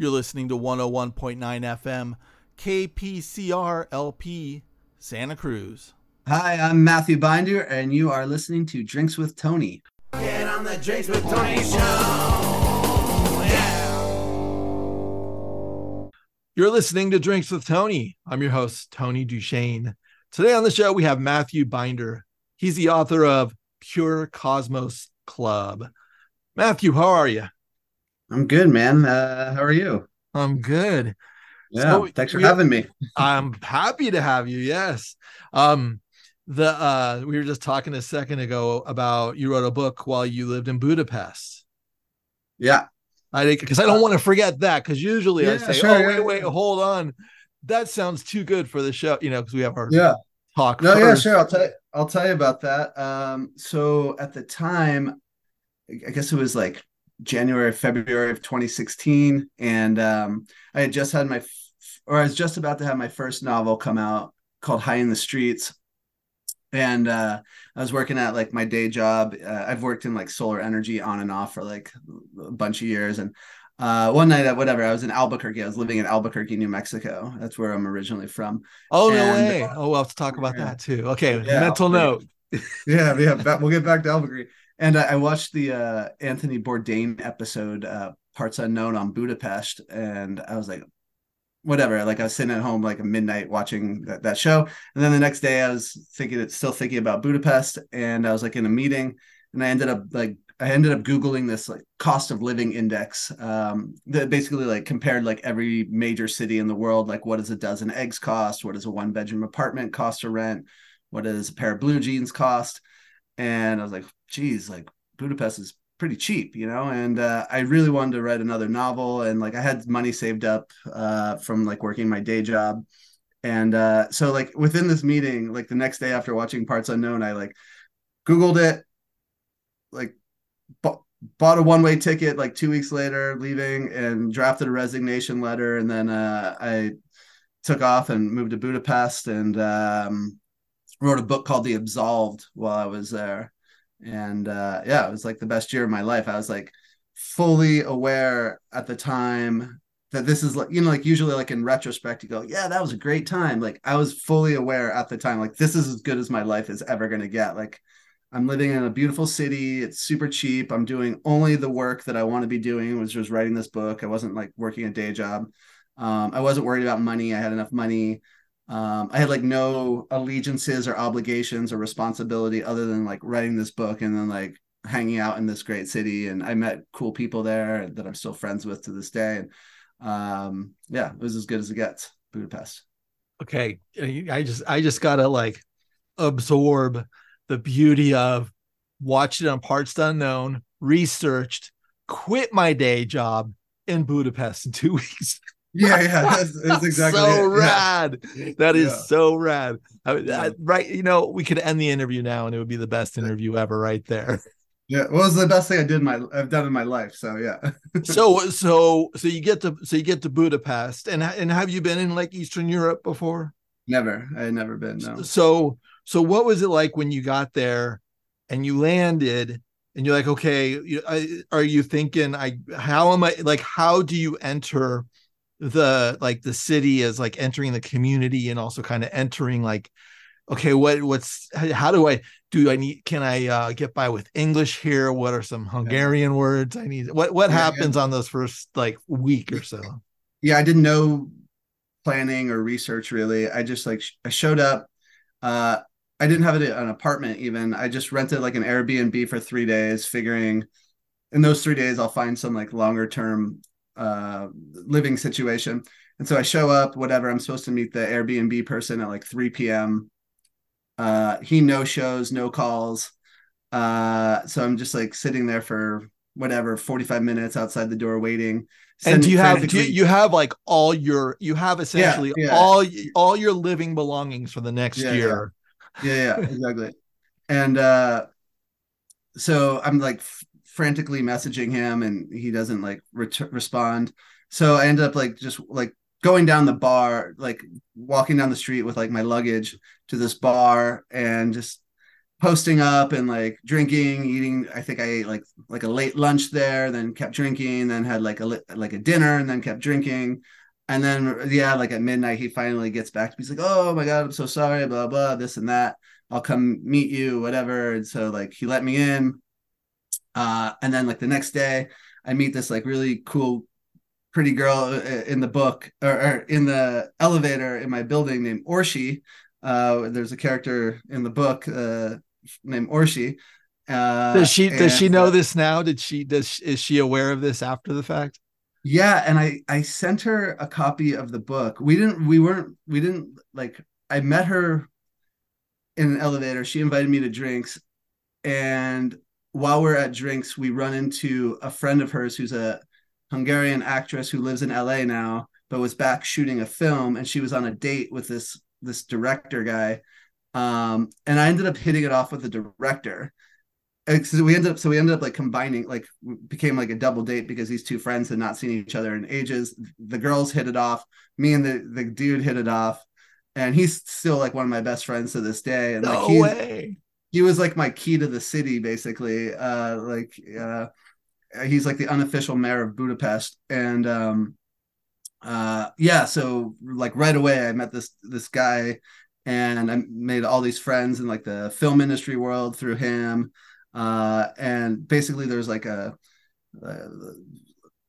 You're listening to 101.9 FM, KPCR LP, Santa Cruz. Hi, I'm Matthew Binder, and you are listening to Drinks with Tony. Get on the Drinks with Tony show. Yeah. You're listening to Drinks with Tony. I'm your host, Tony Duchesne. Today on the show, we have Matthew Binder. He's the author of Pure Cosmos Club. Matthew, how are you? I'm good, man. Uh, how are you? I'm good. Yeah, So, thanks for we- having me. I'm happy to have you. Yes. Um, the uh, we were just talking a second ago about you wrote a book while you lived in Budapest. Yeah, I think because I don't want to forget that because usually I say, sure, "Oh, yeah, wait, wait, yeah. hold on." That sounds too good for the show, you know, because we have our yeah. talk. No, yeah, sure. I'll tell you. I'll tell you about that. Um, so at the time, I guess it was like January, February of 2016, and um, I had just had my, or I was just about to have my first novel come out called High in the Streets, and uh, I was working at like my day job. Uh, I've worked in like solar energy on and off for like a bunch of years, and uh, one night at whatever, I was in Albuquerque. I was living in Albuquerque, New Mexico. That's where I'm originally from. Oh no And- way! Oh, we'll have to talk about Yeah. that too. Okay, Yeah, mental note. yeah, yeah. We'll get back to Albuquerque. And I, I watched the uh, Anthony Bourdain episode, uh, Parts Unknown on Budapest, and I was like, whatever. Like I was sitting at home like at midnight watching that, that show, and then the next day I was thinking, still thinking about Budapest, and I was like in a meeting, and I ended up like I ended up googling this like cost of living index um, that basically like compared like every major city in the world, like what does a dozen eggs cost, what does a one bedroom apartment cost to rent, what does a pair of blue jeans cost and i was like geez like budapest is pretty cheap you know? And uh, i really wanted to write another novel. And like i had money saved up uh, from like working my day job. And uh, so like within this meeting like the next day after watching parts unknown i like googled it like bought, a one-way ticket like two weeks later leaving and drafted a resignation letter. And then uh, i took off and moved to budapest. And um, wrote a book called The Absolved while I was there. And uh, yeah, it was like the best year of my life. I was like fully aware at the time that this is like, you know, like usually like in retrospect, you go, yeah, that was a great time. Like I was fully aware at the time, like this is as good as my life is ever going to get. Like I'm living in a beautiful city. It's super cheap. I'm doing only the work that I want to be doing, which was writing this book. I wasn't like working a day job. Um, I wasn't worried about money. I had enough money um, I had like no allegiances or obligations or responsibility other than like writing this book and then like hanging out in this great city. And I met cool people there that I'm still friends with to this day. And um, yeah, it was as good as it gets. Budapest. Okay, I just I just gotta like absorb the beauty of watched it on Parts Unknown, researched, quit my day job in Budapest in two weeks. Yeah, yeah, that's, that's exactly so it. Yeah. rad. That is Yeah. so rad. I, I- right, you know, we could end the interview now, and it would be the best interview ever, right there. Yeah, it was the best thing I did in my I've done in my life. So yeah, so, so, so you get to, so you get to Budapest, and and have you been in like Eastern Europe before? never. I had never been. No. So, so what was it like when you got there, and you landed, and you're like, okay, you, I, are you thinking, I, how am I, like, how do you enter the like the city as like entering the community and also kind of entering like okay what what's how do i do i need can i uh get by with english here what are some hungarian words i need what what Yeah, yeah. happens on those first like week or so yeah, I didn't know planning or research really. I just like I showed up. Uh, I didn't have an apartment even. I just rented like an Airbnb for three days, figuring in those three days I'll find some like longer term uh, living situation. And so I show up, whatever. I'm supposed to meet the Airbnb person at like 3 p.m. Uh, he no shows, no calls. Uh, so I'm just like sitting there for whatever 45 minutes outside the door waiting. and do you have do you, you have like all your you have essentially yeah. all all your living belongings for the next Yeah, year yeah yeah exactly and uh so i'm like frantically messaging him and he doesn't like ret- respond so i end up like just like going down the bar like walking down the street with like my luggage to this bar and just posting up and like drinking, eating. I think I ate like like a late lunch there, then kept drinking, then had like a like a dinner, and then kept drinking. And then yeah, like at midnight, he finally gets back to me. He's like, "Oh my god, I'm so sorry, blah blah, this and that. I'll come meet you, whatever." And so like he let me in. Uh, and then like the next day, I meet this like really cool, pretty girl uh, in the book or, or in the elevator in my building named Orshi. Uh, there's a character in the book uh, named Orshi. Uh, Does she does she know uh, this now? Did she does is she aware of this after the fact? Yeah, and I I sent her a copy of the book. We didn't we weren't we didn't like I met her in an elevator. She invited me to drinks and while we're at drinks, we run into a friend of hers who's a Hungarian actress who lives in LA now, but was back shooting a film and she was on a date with this this director guy. Um, and I ended up hitting it off with the director. And so we ended up so we ended up like combining like became like a double date because these two friends had not seen each other in ages. The girls hit it off. Me and the the dude hit it off. And he's still like one of my best friends to this day. And like he's, way. He was like my key to the city basically. Uh like uh he's like the unofficial mayor of budapest. And um uh yeah so like right away i met this this guy and i made all these friends in like the film industry world through him. Uh and basically there's like a uh,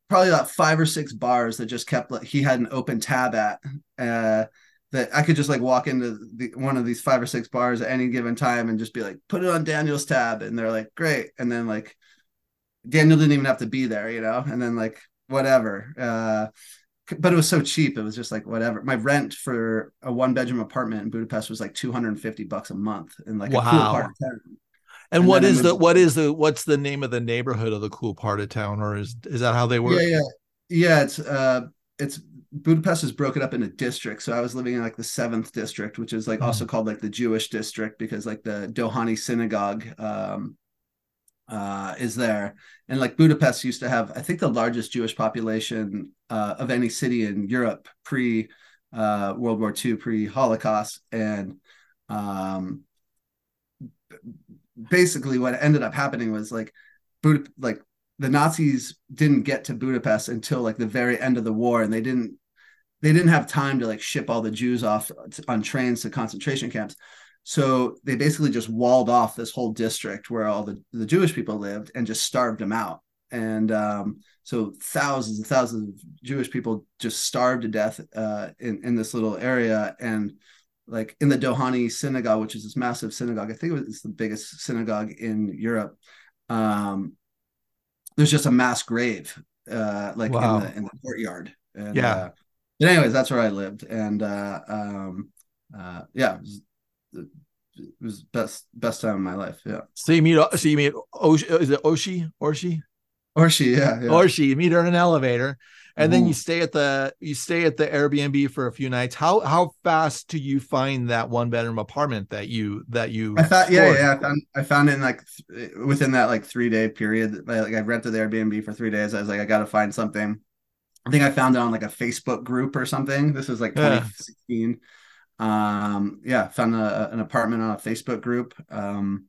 probably about five or six bars that just kept like he had an open tab at. Uh that I could just like walk into the, one of these five or six bars at any given time and just be like, put it on Daniel's tab. And they're like, great. And then like Daniel didn't even have to be there, you know? And then like, whatever. Uh, but it was so cheap. It was just like, whatever. My rent for a one bedroom apartment in Budapest was like 250 bucks a month in like a cool part of town. And And what is the what is the what's the name of the neighborhood of the cool part of town, or is is that how they work? Yeah, yeah. Yeah, it's uh it's Budapest is broken up into districts. So I was living in like the seventh district, which is like Mhm. also called like the Jewish district because like the Dohány synagogue um uh is there. And like Budapest used to have, I think the largest Jewish population uh of any city in Europe pre uh World War II, pre Holocaust. And um basically what ended up happening was like Bud- like the Nazis didn't get to Budapest until like the very end of the war, and they didn't they didn't have time to like ship all the Jews off on trains to concentration camps. So they basically just walled off this whole district where all the, the Jewish people lived and just starved them out. And um, so thousands and thousands of Jewish people just starved to death uh, in, in this little area. And like in the Dohány synagogue, which is this massive synagogue, I think it was the biggest synagogue in Europe. Um, there's just a mass grave, uh, like Wow. in the in the courtyard. And, Yeah. Uh, but anyways, that's where I lived, and uh, um, uh, yeah, it was, it was best best time of my life. Yeah, So you meet so you meet Oshi, is it Oshi Orshi or she, yeah, yeah. Orshi? You meet her in an elevator, and then you stay at the you stay at the Airbnb for a few nights. How how fast do you find that one bedroom apartment that you that you? I thought, yeah, yeah, I found, I found it in like th- within that like three day period. Like I rented the Airbnb for three days. I was like, I got to find something. I think I found it on like a Facebook group or something. This was like Yeah. 2016. Um, yeah, found a, an apartment on a Facebook group. Um,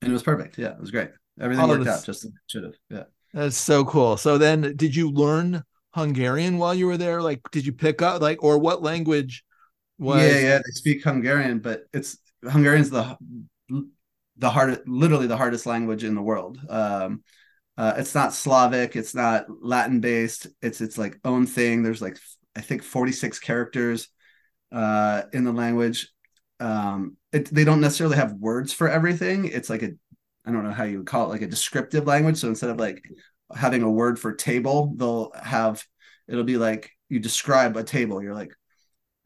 and it was perfect. Yeah, it was great. Everything Oh, worked out just as it should have. Yeah. That's so cool. So then, did you learn Hungarian while you were there? Like, did you pick up like, or what language was? yeah, yeah, they speak Hungarian, but it's Hungarian's the the hardest, literally the hardest language in the world. Um, uh, it's not Slavic, it's not Latin based. It's its like own thing. There's like I think 46 characters uh, in the language. Um, it, they don't necessarily have words for everything. It's like a I don't know how you would call it, like a descriptive language. So instead of like having a word for table, they'll have it'll be like you describe a table. You're like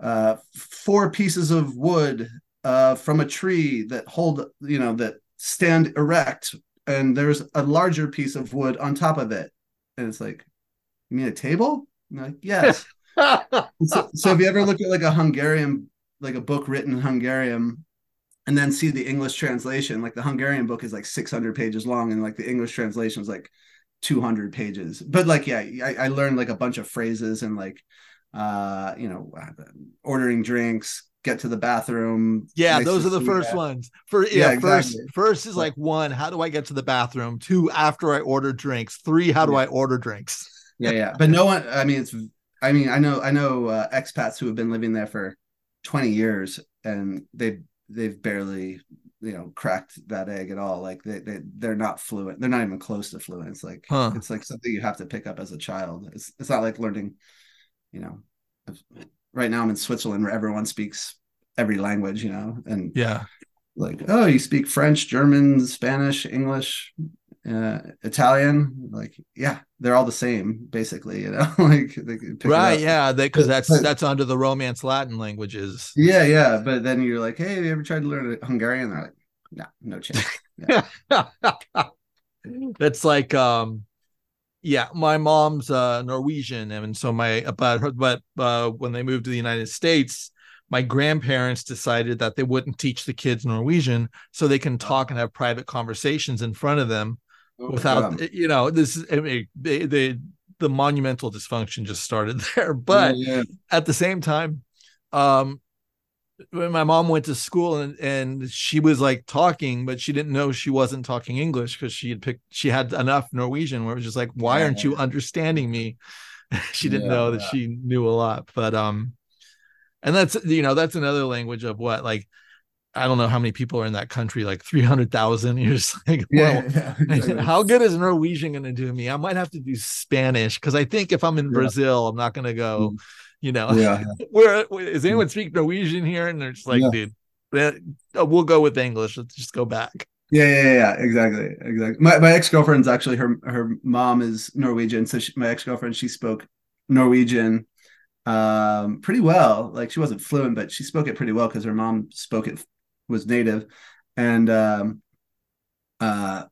uh, four pieces of wood uh, from a tree that hold, you know, that stand erect, and there's a larger piece of wood on top of it. And it's like, you mean a table? Like, yes. so, so if you ever look at like a Hungarian, like a book written in Hungarian, and then see the English translation, like the Hungarian book is like 600 pages long, and like the English translation is like 200 pages. But like, yeah, I, I learned like a bunch of phrases and like, uh, you know, ordering drinks, get to the bathroom. Yeah, those are the first ya. ones. For yeah, Yeah, first exactly. first is like one, how do I get to the bathroom? Two, after I order drinks. Three, how do Yeah. I order drinks? Yeah, yeah. But no one. I mean, it's. I mean, I know. I know uh, expats who have been living there for twenty years, and they they've barely you know cracked that egg at all. Like they they they're not fluent. They're not even close to fluent. It's like Huh. it's like something you have to pick up as a child. It's it's not like learning. You know, right now I'm in Switzerland where everyone speaks every language. You know, and Yeah. like oh you speak french german spanish english uh italian like yeah they're all the same basically you know like they pick Right, yeah, because that's but- that's under the Romance Latin languages. yeah yeah but then you're like hey have you ever tried to learn hungarian they're like no no chance It's like um yeah, my mom's uh Norwegian and so my but her but uh when they moved to the United States, my grandparents decided that they wouldn't teach the kids Norwegian so they can talk and have private conversations in front of them without Um, you know this is I mean they, they the monumental dysfunction just started there. But yeah, yeah. at the same time um when my mom went to school and and she was like talking but she didn't know she wasn't talking english because she had picked she had enough norwegian where it was just like why aren't you understanding me she didn't Yeah, know that yeah. she knew a lot but um and that's you know that's another language of what like i don't know how many people are in that country like 300000 you're just like well, yeah, exactly. how good is Norwegian going to do me? I might have to do Spanish because I think if I'm in Yeah. Brazil, I'm not going to go. You know, yeah where is anyone speak Norwegian here? And they're just like, Yeah. dude, that- uh, we'll go with English. Let's just go back. Yeah, yeah, yeah, exactly, exactly. My my ex girlfriend's actually her her mom is Norwegian, so she, my ex girlfriend she spoke Norwegian um pretty well. Like she wasn't fluent, but she spoke it pretty well because her mom spoke it was native, and um uh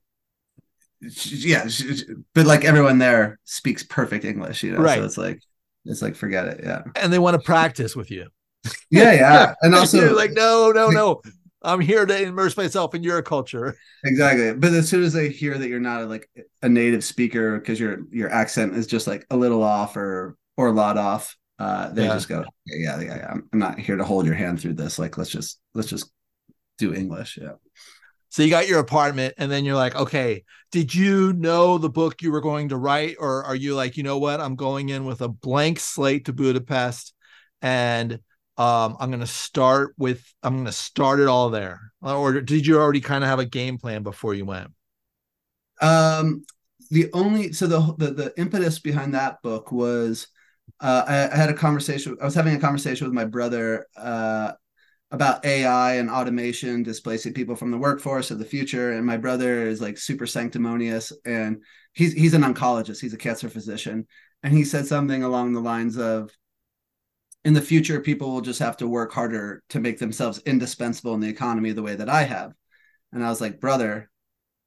she, yeah, she, she- but like everyone there speaks perfect English, you know. Right. So it's like it's like forget it, yeah, And they want to practice with you. yeah, yeah, and also like, no, no, no. I'm here to immerse myself in your culture. Exactly. But as soon as they hear that you're not like a native speaker because your your accent is just like a little off or or a lot off, uh, they Yeah. just go, yeah, yeah, yeah, I'm not here to hold your hand through this. Like, let's just let's just do English. Yeah. So you got your apartment, and then you're like, okay, did you know the book you were going to write, or are you like, you know what, I'm going in with a blank slate to Budapest, and um, I'm gonna start with, I'm gonna start it all there, or did you already kind of have a game plan before you went? Um, the only so the the, the impetus behind that book was uh, I, I had a conversation. I was having a conversation with my brother uh, about AI and automation displacing people from the workforce of the future. And my brother is like super sanctimonious, and he's he's an oncologist. He's a cancer physician, and he said something along the lines of, "In the future, people will just have to work harder to make themselves indispensable in the economy the way that I have." And I was like, brother,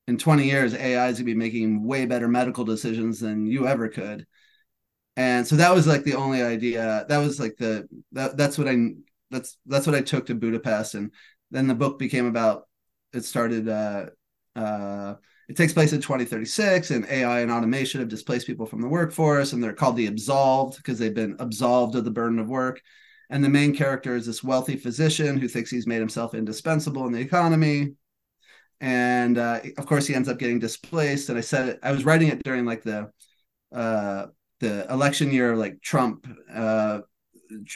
in 20 years, AI is gonna be making way better medical decisions than you ever could. And so that was like the only idea. That was like the that that's what I that's that's what I took to Budapest. And then the book became about it started uh uh it takes place in 2036 and AI and automation have displaced people from the workforce and they're called the absolved because they've been absolved of the burden of work. And the main character is this wealthy physician who thinks he's made himself indispensable in the economy and uh, of course he ends up getting displaced and i said i was writing it during like the uh the election year like trump uh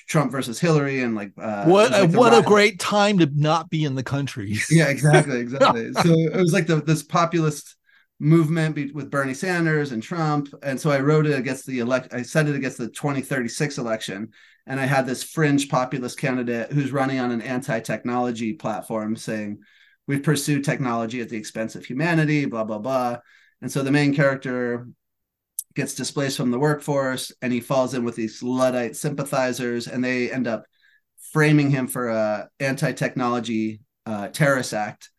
trump versus hillary and like uh what like, what a great time to not be in the country. yeah exactly exactly. So it was like the this populist movement be- with bernie sanders and trump and so i wrote it against the elect i said it against the 2036 election and i had this fringe populist candidate who's running on an anti-technology platform saying we pursue technology at the expense of humanity blah blah blah. And so the main character gets displaced from the workforce and he falls in with these luddite sympathizers and they end up framing him for a anti-technology uh, terrorist act.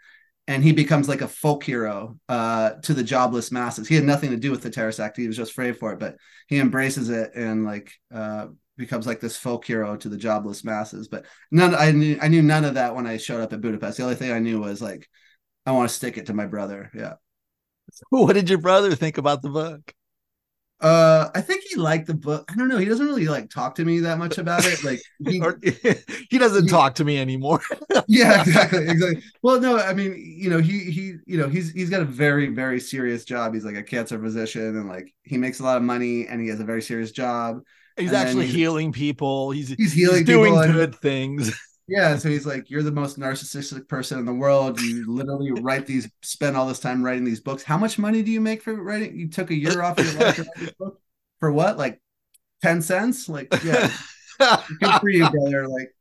And he becomes like a folk hero uh, to the jobless masses. He had nothing to do with the terrorist act. He was just framed for it but he embraces it and like uh, becomes like this folk hero to the jobless masses. But none i knew i knew none of that when i showed up at budapest. The only thing i knew was like i want to stick it to my brother. Yeah. What did your brother think about the book? Uh, I think he liked the book. I don't know. He doesn't really like talk to me that much about it. Like, he, Or- he doesn't He- talk to me anymore. yeah, exactly, exactly. Well, no, I mean, you know, he he, you know, he's he's got a very very serious job. He's like a cancer physician, and like he makes a lot of money, and he has a very serious job. He's And actually he's- healing people. He's He's healing he's doing people and- good things. Yeah, so he's like, you're the most narcissistic person in the world. You literally write these, spend all this time writing these books. How much money do you make for writing? You took a year off your life to write this book for what? Like ten cents? Like, yeah, good for you, brother. Like,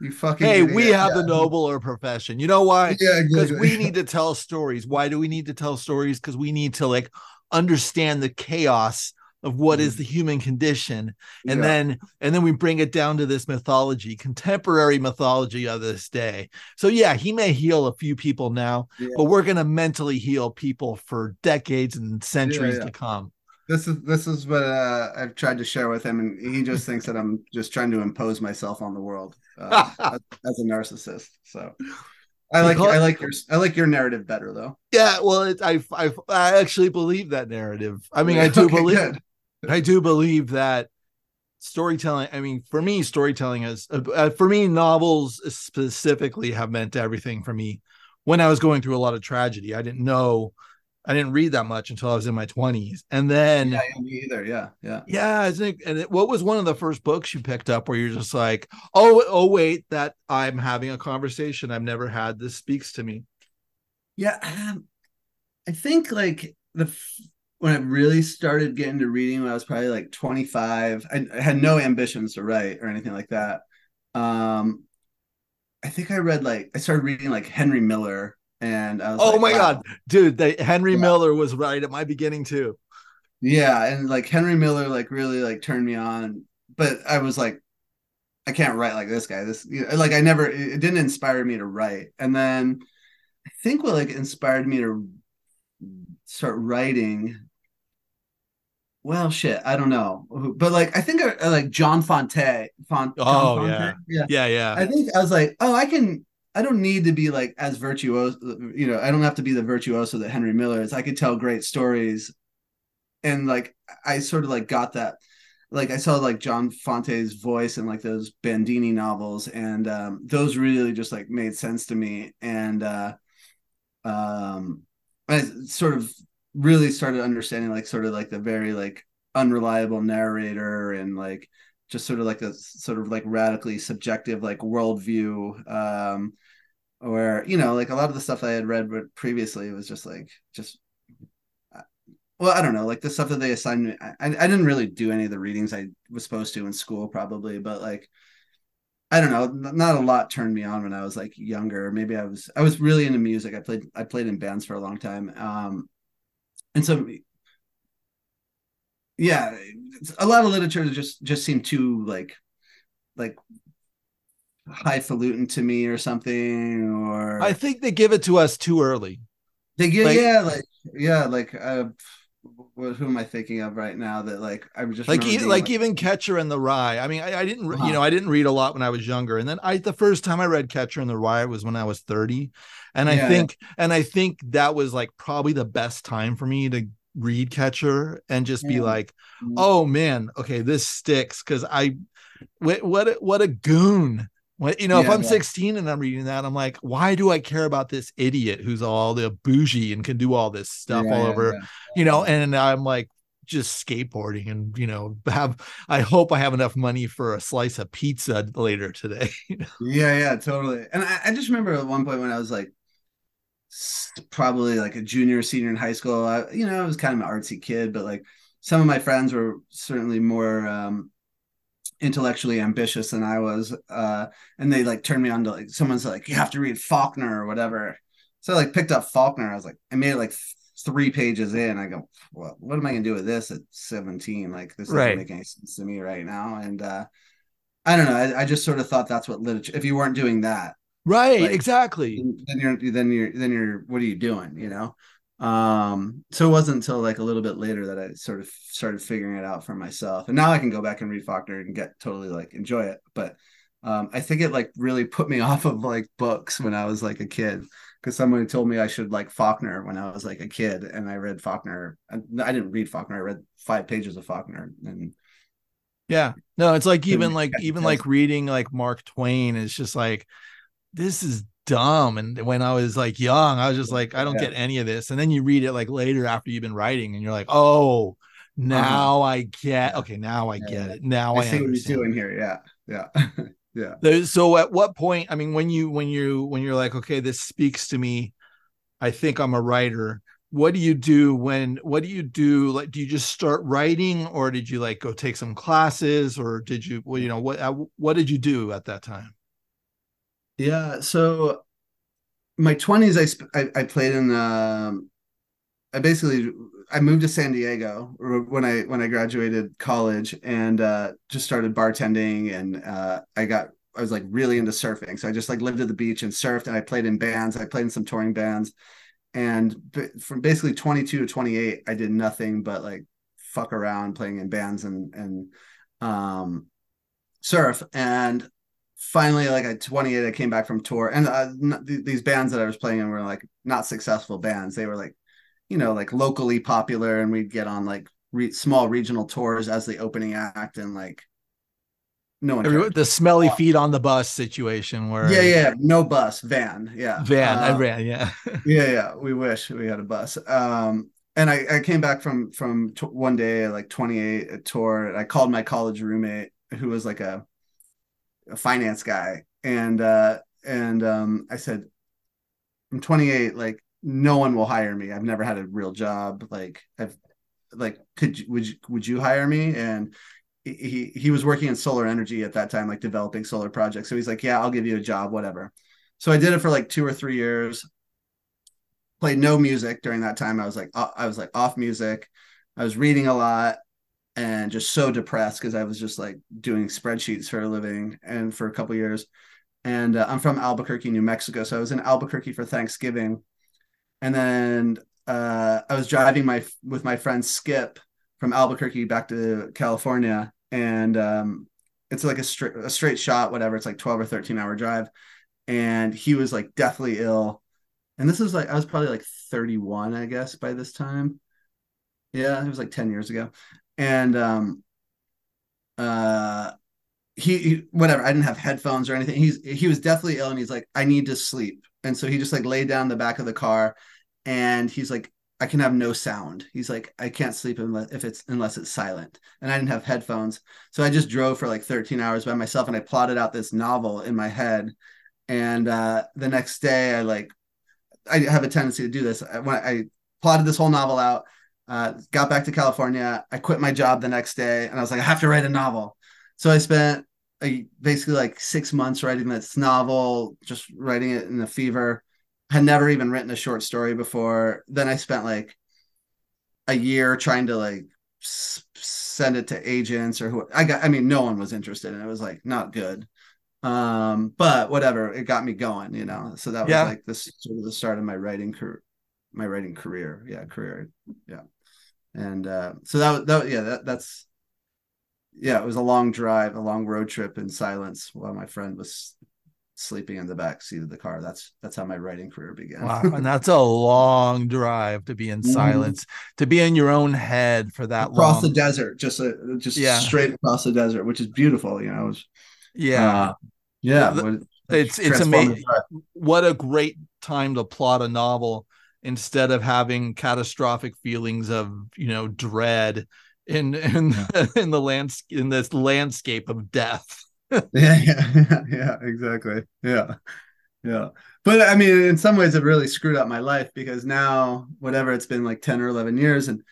you fucking. hey, idiot. we have yeah. the nobler profession. You know why? Yeah, Because exactly. we need to tell stories. Why do we need to tell stories? Because we need to like understand the chaos of what is the human condition and Yeah. then and then we bring it down to this mythology contemporary mythology of this day so yeah he may heal a few people now Yeah. but we're going to mentally heal people for decades and centuries yeah. to come this is this is what uh, I've tried to share with him, and he just thinks that I'm just trying to impose myself on the world uh, as, as a narcissist. So. I like Because- I like your I like your narrative better though. yeah well it, I, I i actually believe that narrative i mean i do Okay, believe good. I do believe that storytelling. I mean, for me, storytelling is uh, for me novels specifically have meant everything for me. When I was going through a lot of tragedy, I didn't know, I didn't read that much until I was in my twenties, and then Yeah, yeah, me either. Yeah, yeah. yeah, I think. And it, what was one of the first books you picked up where you're just like, oh, oh, wait, that I'm having a conversation I've never had. This speaks to me. Yeah, um, I think like the when I really started getting to reading when I was probably like 25. I, I had no ambitions to write or anything like that. Um, I think I read like I started reading like Henry Miller, and I was Oh like, my wow. god, dude, they, Henry Yeah. Miller was right at my beginning too. Yeah, and like Henry Miller like really like turned me on, but I was like I can't write like this guy. This you know, like I never it it didn't inspire me to write. And then I think what like inspired me to start writing well shit, I don't know. But like I think I, I like John Fante, Font Oh, Fante. yeah. Yeah. Yeah, yeah. I think I was like, oh, I can. I don't need to be like as virtuoso. You know, I don't have to be the virtuoso that Henry Miller is. I could tell great stories, and like I sort of like got that. Like I saw like John Fante's voice and like those Bandini novels, and um, those really just like made sense to me. And uh, um, I sort of really started understanding like sort of like the very like unreliable narrator and like just sort of like a sort of like radically subjective like worldview um where you know like a lot of the stuff i had read but previously it was just like just uh, well i don't know like the stuff that they assigned me I, I didn't really do any of the readings i was supposed to in school probably but like i don't know not a lot turned me on when i was like younger. Maybe i was i was really into music. I played i played in bands for a long time um and so yeah a lot of literature just just seemed too like like highfalutin to me or something or I think they give it to us too early. they get like- yeah like yeah like uh what, who am i thinking of right now that like I'm just Like, remember e- like even Catcher in the Rye. I mean, I, I didn't, Uh-huh. you know, I didn't read a lot when I was younger, and then I the first time I read Catcher in the Rye was when I was thirty, and I Yeah, think, and I think that was like probably the best time for me to read Catcher and just be like, Mhm. oh man, okay, this sticks because I, what, what, a, what a goon. You know, if I'm yeah. 16 and I'm reading that, I'm like, why do I care about this idiot who's all the bougie and can do all this stuff Yeah, all yeah, over yeah. you know and i'm like just skateboarding and you know have i hope i have enough money for a slice of pizza later today Yeah, yeah, totally. And I, I just remember at one point when I was like probably like a junior, senior in high school, I, you know, I was kind of an artsy kid, but like some of my friends were certainly more um, intellectually ambitious than I was. Uh, and they like turned me on to like someone's like, you have to read Faulkner or whatever. So I like picked up Faulkner. I was like, I made it like th- three pages in. I go, well, what am I gonna do with this at 17? Like this doesn't Right. make any sense to me right now. And uh I don't know. I, I just sort of thought that's what literature. If you weren't doing that, right Like- exactly then you're then you're then you're what are you doing? You know. Um. So it wasn't until like a little bit later that I sort of started figuring it out for myself, and now I can go back and read Faulkner and get totally like enjoy it. But um, I think it like really put me off of like books when I was like a kid. because someone told me I should like Faulkner when I was like a kid, and I read Faulkner. I, I didn't read Faulkner. I read five pages of Faulkner, and Yeah. No, it's like even like even like reading like Mark Twain is just like this is dumb. And when I was like young, I was just like, I don't Yeah. get any of this. And then you read it like later after you've been writing, and you're like, oh, now I get okay, now I Yeah, get yeah. it. Now I I, see what you're doing here. Yeah, yeah, yeah. There's- so at what point i mean when you when you when you're like okay this speaks to me i think i'm a writer what do you do when what do you do like do you just start writing or did you like go take some classes or did you well you know what uh, what did you do at that time Yeah. So my twenties, I, sp- I I played in. Um, I basically I moved to San Diego when I when I graduated college and uh, just started bartending and uh, I got I was like really into surfing. So I just like lived at the beach and surfed and I played in bands. I played in some touring bands. And b- from basically 22 to 28, I did nothing but like fuck around playing in bands and and um surf and finally like at 28 i came back from tour and uh, th- these bands that i was playing in were like not successful bands. They were like you know like locally popular and we'd get on like re- small regional tours as the opening act and like no one cared. the smelly feet on the bus situation where yeah yeah no bus van yeah. Van i Uh, ran yeah. yeah yeah. We wish we had a bus. Um and i i came back from from t- one day like 28 a tour and i called my college roommate who was like a, a finance guy. And uh and um i said i'm 28 like no one will hire me. I've never had a real job. Like i've like could you would you would you hire me? And he, he was working in solar energy at that time like developing solar projects. So he's like yeah i'll give you a job whatever. So i did it for like two or three years. Played no music during that time. I was like i was like off music. I was reading a lot and just so depressed because i was just like doing spreadsheets for a living and for a couple years. And uh, i'm from albuquerque new mexico so i was in albuquerque for thanksgiving. And then uh, i was driving my with my friend skip from albuquerque back to california. And um, it's like a straight a straight shot whatever. It's like 12 or 13 hour drive. And he was like deathly ill. And this was like I was probably like 31, I guess, by this time. Yeah, it was like 10 years ago. And um uh he, he whatever, I didn't have headphones or anything. He's he was definitely ill and he's like, I need to sleep. And so he just like laid down the back of the car and he's like, I can have no sound. He's like, I can't sleep unless if it's unless it's silent. And I didn't have headphones. So I just drove for like 13 hours by myself and I plotted out this novel in my head. And uh the next day I like I have a tendency to do this. I, When I plotted this whole novel out, uh, got back to California, I quit my job the next day, and I was like, I have to write a novel. So I spent a, basically like six months writing this novel, just writing it in a fever. Had never even written a short story before. Then I spent like a year trying to like send it to agents or who I got. I mean, no one was interested, and it was like not good um but whatever it got me going you know so that was Yeah. like this sort of the start of my writing career my writing career yeah career yeah and uh so that was that yeah that that's yeah it was a long drive a long road trip in silence while my friend was sleeping in the back seat of the car that's that's how my writing career began wow and that's a long drive to be in Mhm. silence to be in your own head for that across long the desert just a, just Yeah. straight across the desert which is beautiful you know it was, yeah uh, yeah The- what- it's it's amazing what a great time to plot a novel instead of having catastrophic feelings of you know dread in in in the lands in this landscape of death yeah, yeah, yeah, exactly. Yeah, yeah. But I mean, in some ways, it really screwed up my life because now, whatever it's been like ten or eleven years, and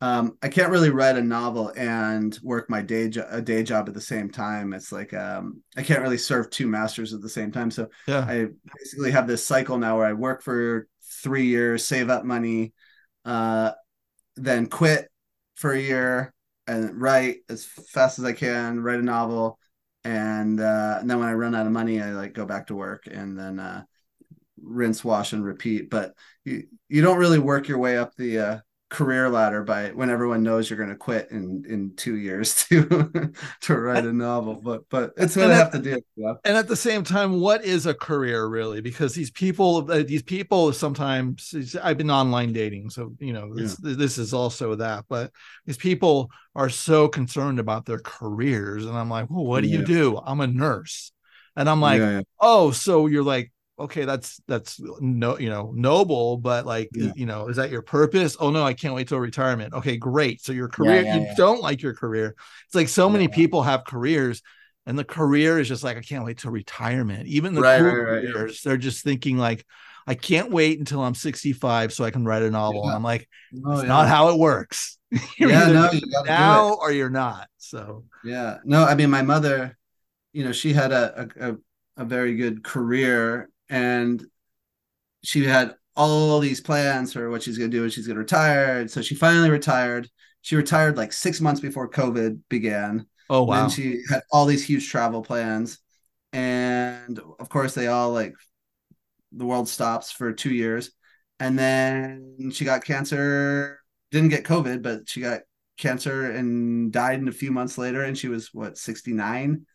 um, I can't really write a novel and work my day jo- a day job at the same time. It's like um, I can't really serve two masters at the same time. So yeah I basically have this cycle now where I work for three years, save up money, uh, then quit for a year and write as fast as I can, write a novel, and, uh, and then when I run out of money, I like go back to work and then uh, rinse, wash, and repeat. But you you don't really work your way up the uh, career ladder by when everyone knows you're going to quit in in two years to to write a novel but but it's i that- have to do yeah. and at the same time what is a career really? Because these people uh, these people sometimes i've been online dating so you know this, this is also that but these people are so concerned about their careers and i'm like well what do you do? I'm a nurse. And i'm like yeah, yeah. oh so you're like okay that's that's no you know noble but like Yeah. you know is that your purpose? Oh no i can't wait till retirement. Okay great. So your career yeah, you yeah. don't like your career. It's like so many people have careers and the career is just like i can't wait till retirement. Even the Right, cool right, right. careers they're just thinking like i can't wait until i'm 65 so i can write a novel. And i'm like Oh, it's yeah. not how it works. You're yeah, no, you it gotta do now or you're not so. Yeah, no, I mean, my mother, you know, she had a a, a, a very good career, and she had all these plans for what she's gonna do when she's gonna retire. And so she finally retired. She retired like six months before COVID began. oh wow then she had all these huge travel plans. And of course, they all like the world stops for two years. And then she got cancer, didn't get COVID, but she got cancer and died in a few months later. And she was what, 69?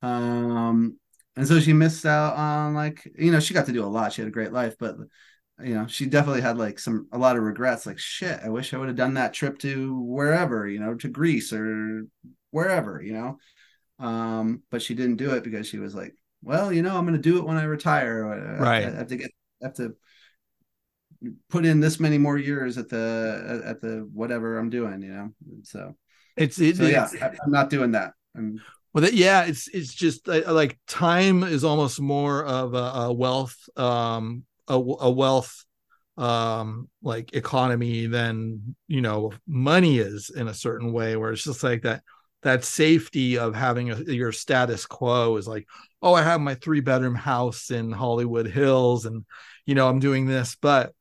Um, and so she missed out on like, you know, she got to do a lot. She had a great life, but you know, she definitely had like some a lot of regrets, like shit, I wish I would have done that trip to wherever, you know, to Greece or wherever, you know. Um, but she didn't do it because she was like, well, you know, I'm going to do it when I retire. I- I- Right. I have to get, have to put in this many more years at the at the whatever I'm doing, you know. So, it's it, so yeah, it's- I, I'm not doing that. I'm, Well, that, yeah, it's it's just uh, like time is almost more of a, a wealth, um, a, a wealth, um, like economy than you know money is in a certain way. Where it's just like that that safety of having a, your status quo is like, oh, I have my three bedroom house in Hollywood Hills, and you know I'm doing this, but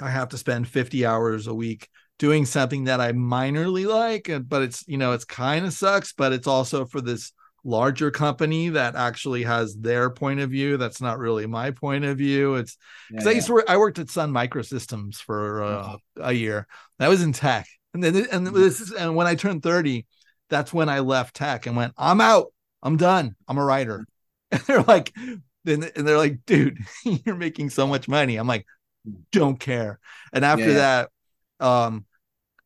I have to spend fifty hours a week doing something that I minorly like, but it's you know it's kind of sucks, but it's also for this larger company that actually has their point of view. That's not really my point of view. It's because yeah, I used to work, I worked at Sun Microsystems for uh, a year. That was in tech, and then and this is and when I turned thirty, that's when I left tech and went, I'm out. I'm done. I'm a writer. And they're like, then and they're like, dude, you're making so much money. I'm like, don't care. And after Yeah, yeah. that, um,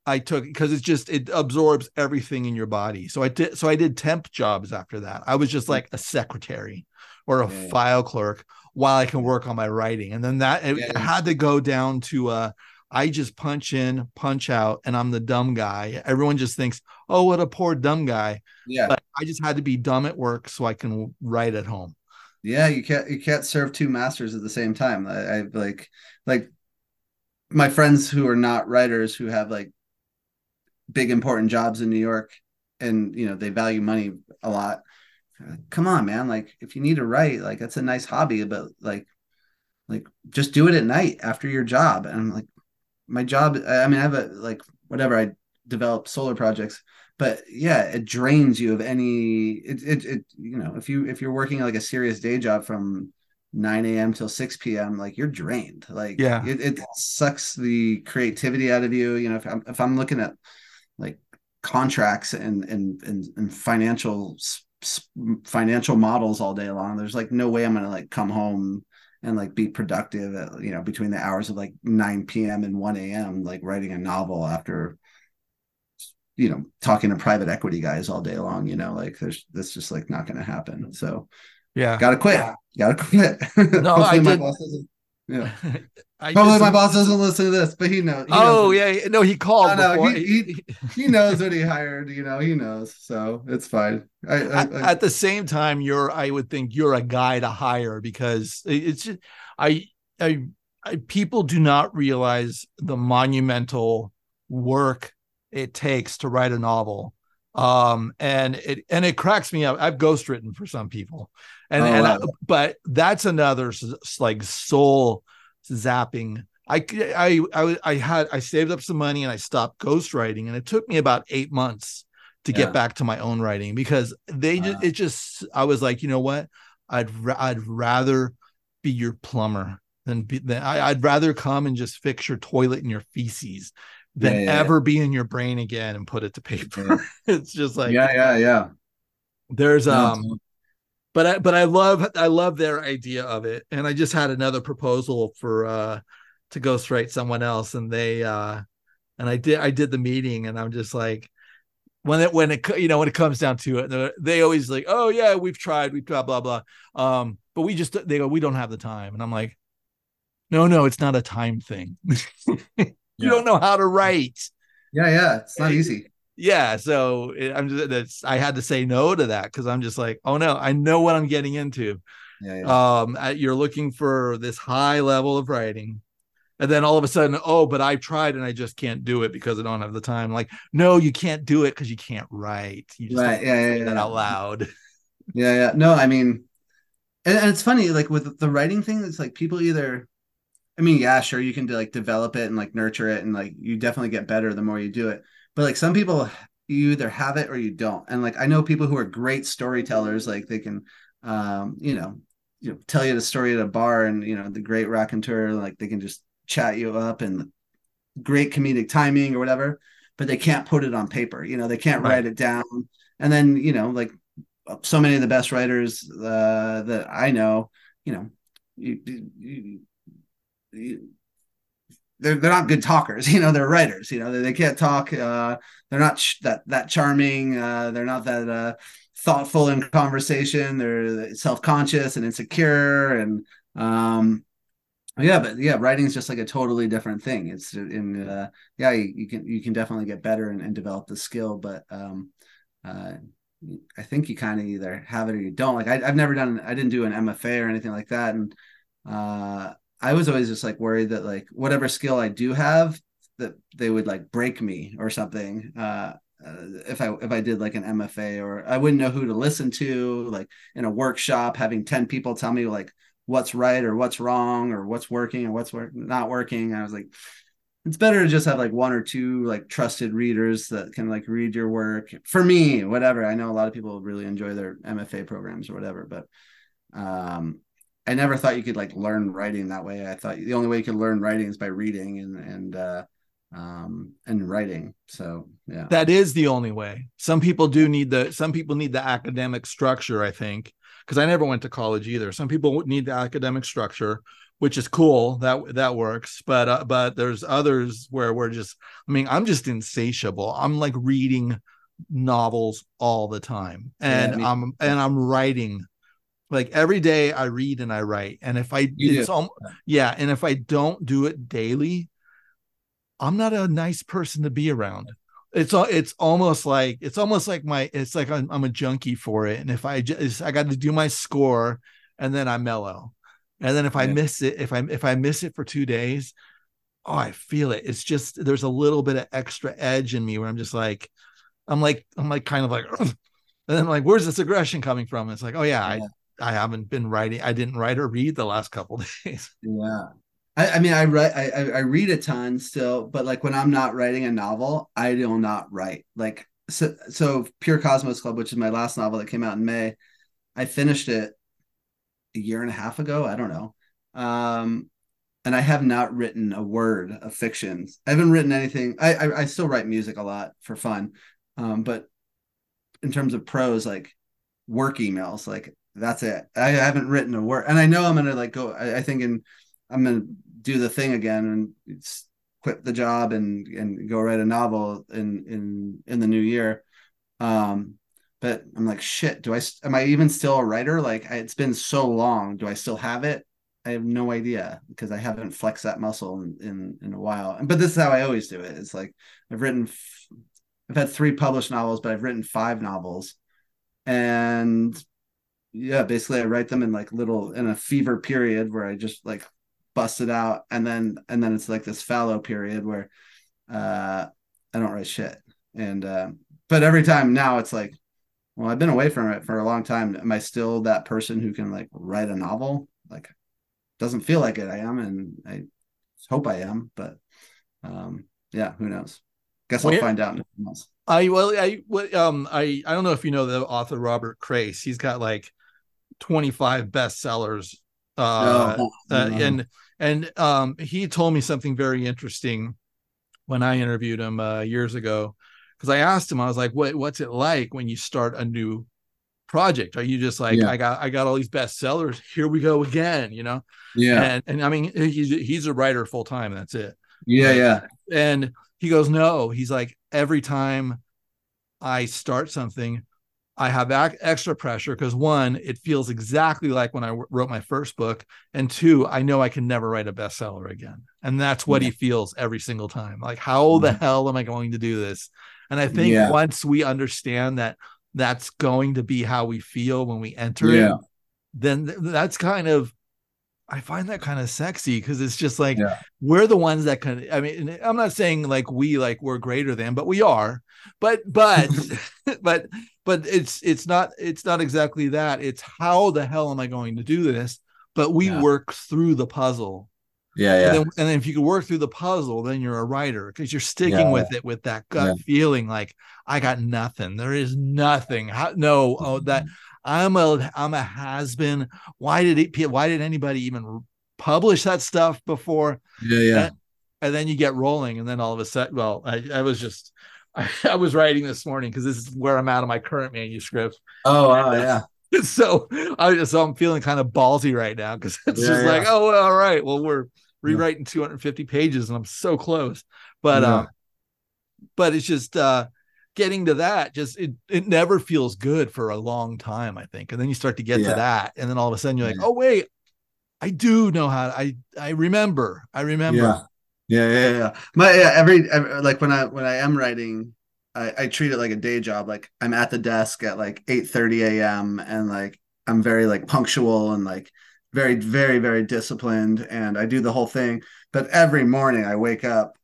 I took because it's just it absorbs everything in your body. So I did so I did temp jobs after that. I was just like a secretary or a Yeah, file clerk while I can work on my writing. And then that it Yeah, yeah. had to go down to uh I just punch in, punch out, and I'm the dumb guy. Everyone just thinks, oh, what a poor dumb guy. yeah, But I just had to be dumb at work so I can write at home. yeah. You can't you can't serve two masters at the same time. I, I like like my friends who are not writers who have like big important jobs in New York and you know they value money a lot. Come on, man. Like if you need to write, like that's a nice hobby, but like like just do it at night after your job. And I'm like, my job, I mean, I have a like whatever I develop solar projects, but yeah, it drains you of any it it, it you know, if you if you're working like a serious day job from 9 a.m. till 6 p.m. like you're drained. Like Yeah. it, it sucks the creativity out of you. You know, if I'm if I'm looking at contracts and and and, and financial financial models all day long, there's like no way I'm gonna like come home and like be productive at, you know between the hours of like 9 p.m. and 1 a.m. like writing a novel after you know talking to private equity guys all day long you know like there's that's just like not going to happen so Yeah. gotta quit gotta quit No, I did- yeah I just- my boss doesn't listen to this, but he knows. He Oh knows yeah, no, he called. No, he- he- he knows what he hired. You know, he knows, so it's fine. I, I, at, at the same time you're i would think you're a guy to hire because it's just, I, I i people do not realize the monumental work it takes to write a novel um and it and it cracks me up i've ghostwritten for some people and Oh, and I, but that's another like soul zapping I, I I I had I saved up some money and I stopped ghostwriting and it took me about eight months to Yeah. get back to my own writing because they just Wow. it just I was like you know what I'd ra- I'd rather be your plumber than be than I, I'd rather come and just fix your toilet and your feces than Yeah, yeah, ever be in your brain again and put it to paper. It's just like yeah, yeah, yeah. there's um but I but I love I love their idea of it. And I just had another proposal for uh to ghostwrite someone else and they uh and I did I did the meeting and I'm just like when it when it you know when it comes down to it they're- always like oh yeah we've tried we've blah blah blah um but we just they go we don't have the time and I'm like no no it's not a time thing you Yeah. don't know how to write yeah, yeah. It's not easy. Yeah so it, i'm just that's i had to say no to that because i'm just like oh no i know what i'm getting into Yeah, yeah. um uh, you're looking for this high level of writing and then all of a sudden oh but i tried and i just can't do it because i don't have the time like no you can't do it because you can't write you just Right, yeah, yeah, that yeah. out loud Yeah, yeah. No, I mean, and, and it's funny, like with the writing thing, it's like people either, I mean, yeah, sure, you can like develop it and like nurture it, and like you definitely get better the more you do it. But like some people, you either have it or you don't. And like I know people who are great storytellers, like they can, um, you know, you know, tell you the story at a bar, and you know, the great raconteur, like they can just chat you up and great comedic timing or whatever. But they can't put it on paper. You know, they can't Right. write it down. And then you know, like so many of the best writers uh, that I know, you know, you, you, you, they're they're not good talkers. You know, they're writers. You know, they, they can't talk. Uh, they're not sh- that that charming. Uh, they're not that uh, thoughtful in conversation. They're self conscious and insecure. And um, yeah, but yeah, writing is just like a totally different thing. It's in uh, yeah, you, you can you can definitely get better and, and develop the skill, but um, uh, I think you kind of either have it or you don't. Like I, I've never done, I didn't do an MFA or anything like that, and uh, I was always just like worried that like whatever skill I do have, that they would like break me or something. Uh, uh, if I if I did like an MFA or I wouldn't know who to listen to, like in a workshop, having ten people tell me like what's right or what's wrong or what's working or what's work- not working. I was like, it's better to just have like one or two like trusted readers that can like read your work for me whatever i know a lot of people really enjoy their mfa programs or whatever but um i never thought you could like learn writing that way. I thought the only way you could learn writing is by reading and and uh um and writing. So yeah. That is the only way. Some people do need the some people need the academic structure i think because i never went to college either. Some people need the academic structure which is cool. That that works. But uh, but there's others where we're just i mean i'm just insatiable. I'm like reading novels all the time. And Yeah, me- i'm and i'm writing like every day i read and i write and if i You it's yeah and if i don't do it daily i'm not a nice person to be around. It's it's almost like it's almost like my it's like I'm, I'm a junkie for it and if i just i got to do my score and then i mellow. And then if i Yeah. miss it if i if i miss it for two days oh i feel it. It's just there's a little bit of extra edge in me where i'm just like i'm like i'm like kind of like and then I'm like where's this aggression coming from? It's like oh yeah, Yeah. i i haven't been writing i didn't write or read the last couple days Yeah. I, I mean, I write, I, I read a ton still, but like when I'm not writing a novel, I do not write. Like, so, so Pure Cosmos Club, which is my last novel that came out in May, I finished it a year and a half ago. I don't know. Um, and I have not written a word of fiction. I haven't written anything. I, I, I still write music a lot for fun. Um, but in terms of prose, like work emails, like that's it. I haven't written a word. And I know I'm to like go, I, I think in, I'm to do the thing again and quit the job and and go write a novel in in in the new year. Um but i'm like shit do i am i even still a writer? Like I, it's been so long. Do i still have it? I have no idea because i haven't flexed that muscle in in, in a while. But this is how i always do it. It's like i've written i've had three published novels but i've written five novels. And yeah basically i write them in like little in a fever period where i just like bust it out and then and then it's like this fallow period where uh i don't write shit and uh, but every time now it's like well i've been away from it for a long time am i still that person who can like write a novel like doesn't feel like it i am and i hope i am but um yeah who knows guess Well, i'll yeah. find out in a few months. I well, I well, um, I I don't know if you know the author Robert Crais. He's got like twenty five bestsellers, uh, No, uh, and and um, he told me something very interesting. when I interviewed him uh, years ago because I asked him, I was like, "What what's it like when you start a new project? Are you just like, Yeah. I got I got all these bestsellers, here we go again, you know?" Yeah. And and I mean, he's he's a writer full time. That's it. Yeah. Yeah. And he goes, No, he's like, every time I start something, I have ac- extra pressure because one, it feels exactly like when I w- wrote my first book. And two, I know I can never write a bestseller again. And that's what he feels every single time. Like, how the mm-hmm. hell am I going to do this? And I think Yeah. once we understand that that's going to be how we feel when we enter Yeah. it, then th- that's kind of I find that kind of sexy because it's just like Yeah. we're the ones that can. I mean, I'm not saying like we like we're greater than, but we are. But but but but it's it's not it's not exactly that. It's how the hell am I going to do this? But we Yeah. work through the puzzle. Yeah. And Yeah. then, and then if you can work through the puzzle, then you're a writer because you're sticking Yeah. with it with that gut feeling like I got nothing. There is nothing. How, no, oh that mm-hmm. I'm a I'm a has been. Why did it? Why did anybody even publish that stuff before? Yeah. Yeah. And then you get rolling, and then all of a sudden, well, I, I was just I, I was writing this morning because this is where I'm at on my current manuscript. Oh, wow. Yeah. so I so I'm feeling kind of ballsy right now because it's Yeah, just yeah. like, oh, well, all right, well, we're rewriting 250 pages and I'm so close. But Yeah. um, but it's just uh getting to that, just it it never feels good for a long time, I think. And then you start to get Yeah. to that, and then all of a sudden you're like, Yeah. oh wait, I do know how I I remember. I remember. Yeah. Yeah, yeah, yeah. My yeah, every, every like when I when I am writing, I, I treat it like a day job. Like I'm at the desk at like 8 30 a.m. and like I'm very like punctual and like very, very, very disciplined and I do the whole thing. But every morning I wake up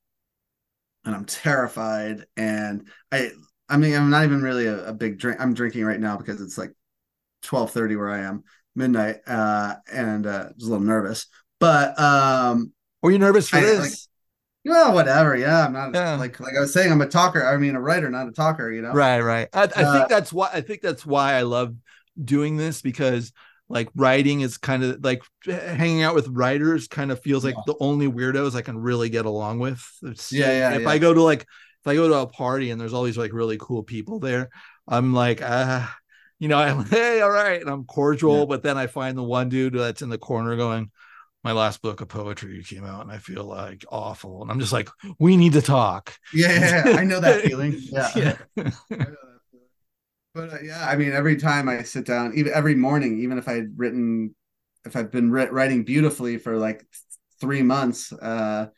and I'm terrified and I I mean I'm not even really a, a big drink. I'm drinking right now because it's like 12 30 where I am, midnight. Uh and uh was a little nervous. But um Were you nervous for I- this? like- well, whatever. Yeah, I'm not Yeah. like like I was saying. I'm a talker. I mean, a writer, not a talker. You know. right right i, I Uh, think that's why i think that's why i love doing this because like writing is kind of like hanging out with writers kind of feels like Yeah. the only weirdos i can really get along with It's- Yeah, yeah, if yeah. i go to like if i go to a party and there's all these like really cool people there i'm like ah you know i'm hey all right and i'm cordial Yeah. but then i find the one dude that's in the corner going my last book of poetry came out and i feel like awful and i'm just like we need to talk Yeah, yeah, yeah. I know that feeling. Yeah. yeah I know that feeling. But uh, yeah, I mean, every time I sit down, even every morning, even if I'd written, if I've been writ- writing beautifully for like three months, uh,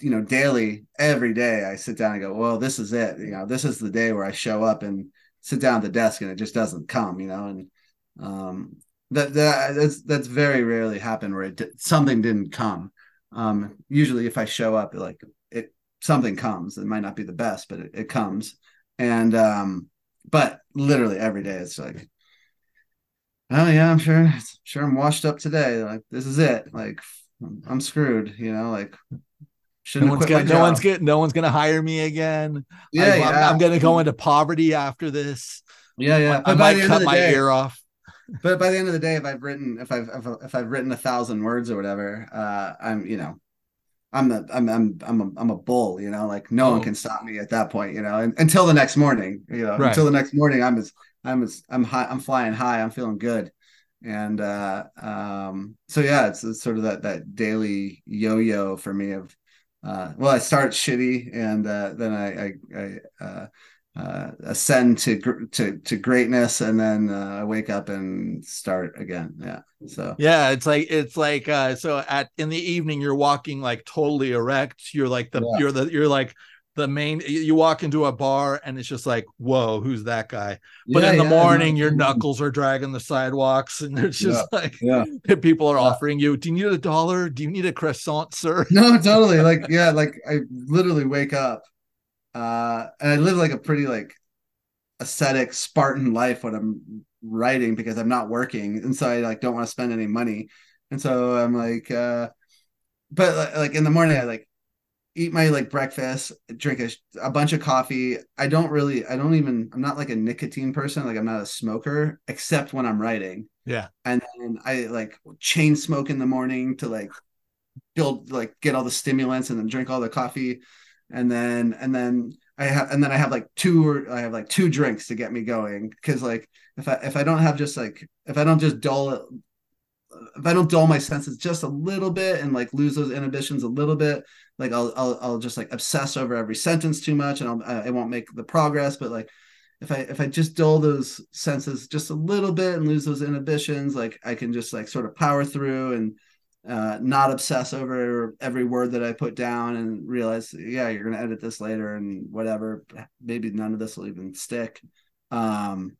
you know, daily, every day, I sit down and go, well, this is it. You know, this is the day where I show up and sit down at the desk and it just doesn't come. You know, and um, that that that's that's very rarely happened where it something didn't come. Um, usually, if I show up, like it something comes. It might not be the best, but it, it comes. And um, but literally every day, it's like, oh yeah, I'm sure, sure, I'm washed up today. Like this is it. Like I'm screwed. You know, like no shouldn't have one's gonna, no one's get no one's gonna hire me again. yeah, I, yeah, I'm gonna go into poverty after this. yeah, yeah. I the might cut my day, ear off. but by the end of the day, if I've written, if I've if, if I've written a thousand words or whatever, uh, I'm you know, I'm the I'm I'm I'm a, I'm a bull, you know, like no Oh. one can stop me at that point, you know, and, until the next morning, you know, Right. until the next morning, I'm as I'm as I'm high, I'm flying high, I'm feeling good, and uh, um, so yeah, it's, it's sort of that that daily yo-yo for me of, uh, well, I start shitty, and uh, then I I, I uh, uh, ascend to to to greatness, and then uh, I wake up and start again. Yeah. So Yeah, it's like it's like uh so at in the evening you're walking like totally erect. You're like the Yeah. you're the you're like the main you walk into a bar and it's just like, whoa, who's that guy? But Yeah, in the yeah, morning, your knuckles are dragging the sidewalks, and it's just like Yeah. people are offering you, do you need a dollar? Do you need a croissant, sir? No, totally. Like yeah, like I literally wake up, uh, and I live like a pretty like ascetic Spartan life when I'm writing because I'm not working, and so I like don't want to spend any money, and so I'm like, uh, but like, in the morning I like eat my like breakfast, drink a, a bunch of coffee. I don't really, I don't even, I'm not like a nicotine person. Like I'm not a smoker except when I'm writing. Yeah. And then I like chain smoke in the morning to like build, like get all the stimulants and then drink all the coffee. And then and then I have and then I have like two or I have like two drinks to get me going because like if I if I don't have just like if I don't just dull it if I don't dull my senses just a little bit and like lose those inhibitions a little bit, like I'll I'll, I'll just like obsess over every sentence too much and I'll uh, I won't make the progress. But like if I if I just dull those senses just a little bit and lose those inhibitions, like I can just like sort of power through and uh, not obsess over every word that I put down and realize, yeah, you're gonna edit this later and whatever. Maybe none of this will even stick. Um,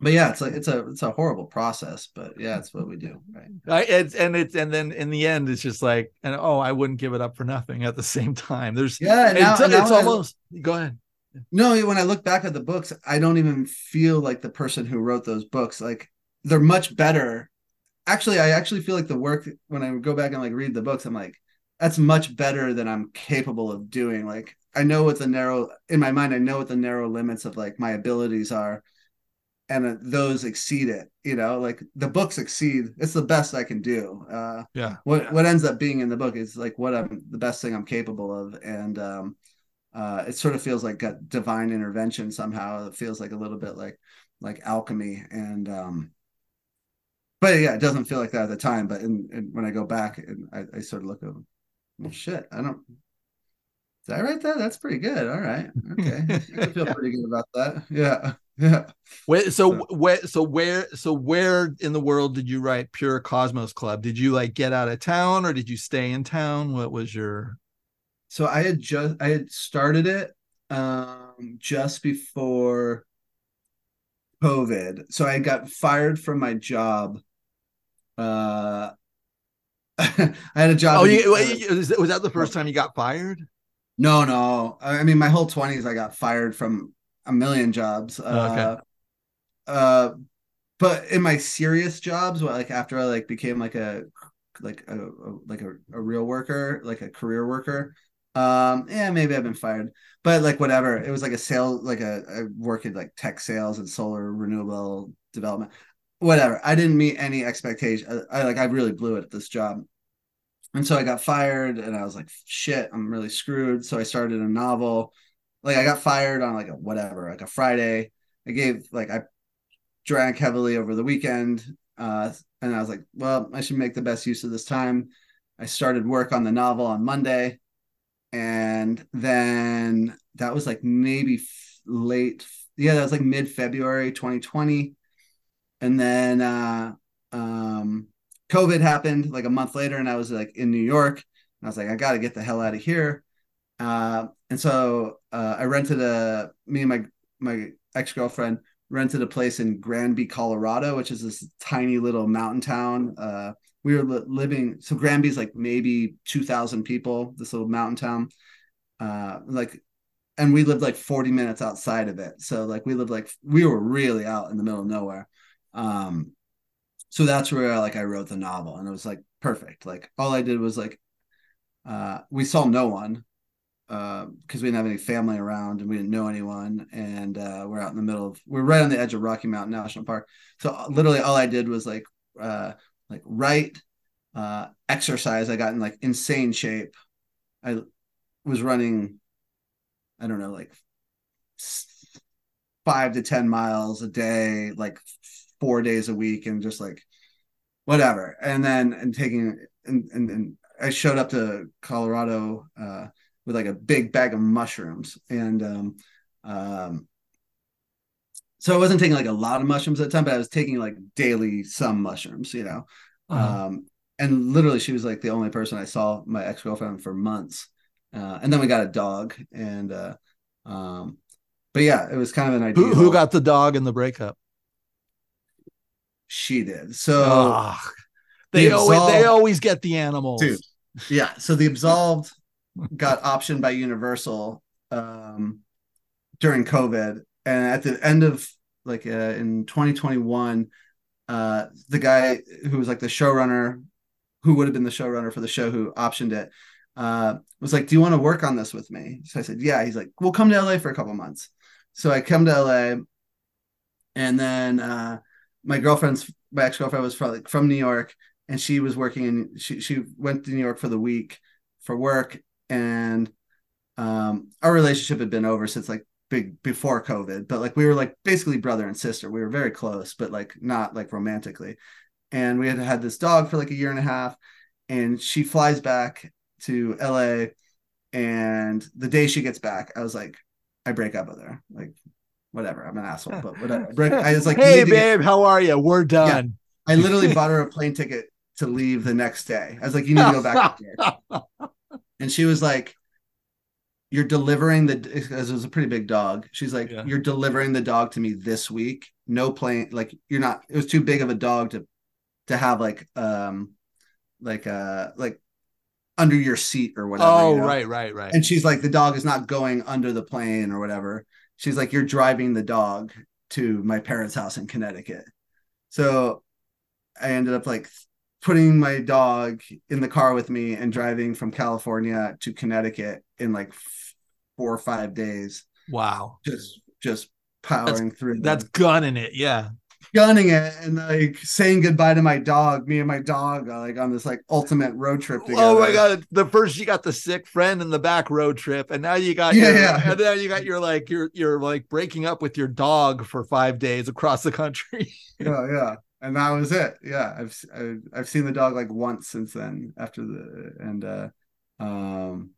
but yeah, it's like it's a it's a horrible process, but yeah, it's what we do, right? I, it's and it's and then in the end, it's just like, and oh, I wouldn't give it up for nothing. At the same time, there's yeah, it's, now, now it's I- almost. go ahead. No, when I look back at the books, I don't even feel like the person who wrote those books. Like they're much better. Actually, I actually feel like the work when I go back and like read the books, I'm like, that's much better than I'm capable of doing. Like I know what the narrow in my mind, I know what the narrow limits of like my abilities are, and uh, those exceed it. You know, like the books exceed. It's the best I can do. Uh, Yeah. what what ends up being in the book is like what I'm the best thing I'm capable of, and um, uh, it sort of feels like a divine intervention somehow. It feels like a little bit like like alchemy, and um, but yeah, it doesn't feel like that at the time. But in, in when I go back and I, I sort of look at, them, well, shit, I don't. Did I write that? That's pretty good. All right, okay, I feel pretty good about that. Yeah, yeah. Where, so where so where so where in the world did you write Pure Cosmos Club? Did you like get out of town or did you stay in town? What was your so I had just I had started it um just before COVID. So I got fired from my job. Uh I had a job. Oh, you, was that- the first time you got fired? no, no. I mean my whole 20s I got fired from a million jobs. Uh uh but in my serious jobs, like after I like became like a like a, a like a, a real worker, like a career worker, um, yeah, maybe I've been fired, but like whatever. It was like a sale, like a I work in like tech sales and solar renewable development, whatever. I didn't meet any expectation. I, I like I really blew it at this job, and so I got fired, and I was like, shit, I'm really screwed. So I started a novel. Like I got fired on like a whatever, like a Friday. I gave like I drank heavily over the weekend, uh, and I was like, well, I should make the best use of this time. I started work on the novel on Monday and then that was like maybe f- late yeah that was like mid february 2020 and then uh um covid happened like a month later and i was like in new york. And i was like i gotta get the hell out of here. Uh and so uh i rented a me and my my ex-girlfriend rented a place in granby colorado which is this tiny little mountain town. Uh we were li- living so Granby's like maybe 2000 people this little mountain town. Uh like and we lived like 40 minutes outside of it. So like we lived like we were really out in the middle of nowhere um so that's where I like I wrote the novel and it was like perfect like all I did was like uh we saw no one uh because we didn't have any family around and we didn't know anyone and uh we're out in the middle of we're right on the edge of Rocky Mountain National Park so uh, literally all I did was like uh like write, uh, exercise. I got in like insane shape. I was running, I don't know, like five to 10 miles a day, like four days a week, and just like whatever. And then, and taking, and, and, and I showed up to Colorado uh, with like a big bag of mushrooms. And, um, um, so I wasn't taking like a lot of mushrooms at the time, but I was taking like daily some mushrooms, you know. Uh-huh. Um, and literally, she was like the only person I saw my ex girlfriend for months. Uh, and then we got a dog, and uh, um, but yeah, it was kind of an idea. Who who got the dog in the breakup? She did. So Ah, they the always they always get the animals. Dude. yeah, so the Absolved got optioned by Universal um, during COVID, and at the end of like uh, in 2021, uh, the guy who was like the showrunner, who would have been the showrunner for the show, who optioned it, uh, was like, "Do you want to work on this with me?" So I said, "Yeah." He's like, "We'll come to LA for a couple months." So I come to LA, and then uh, my girlfriend's my ex girlfriend was from like, from New York, and she was working and she she went to New York for the week for work, and um, our relationship had been over since like big before COVID, but like we were like basically brother and sister. We were very close, but like not like romantically. And we had had this dog for like a year and a half, and she flies back to LA. And the day she gets back, I was like, I break up with her. Like, whatever. I'm an asshole, but whatever. Break, I was like, hey, "You need to get-" babe, how are you? We're done. I literally bought her a plane ticket to leave the next day. I was like, you need to go back. And she was like, You're delivering the because it was a pretty big dog. She's like, Yeah. You're delivering the dog to me this week. No plane, like you're not, it was too big of a dog to to have like um like uh like under your seat or whatever. oh, you know? right, right, right. And she's like, the dog is not going under the plane or whatever. She's like, you're driving the dog to my parents' house in Connecticut. So I ended up like putting my dog in the car with me and driving from California to Connecticut in like four or five days, wow. just just powering through. That's gunning it. Yeah. Gunning it and like saying goodbye to my dog. Me and my dog like on this like ultimate road trip together. Oh my god! The first you got the sick friend in the back road trip, and now you got Yeah, your, yeah. and then you got your like you're you're like breaking up with your dog for five days across the country. yeah yeah and that was it yeah i've I've, I've seen the dog like once since then after the and uh um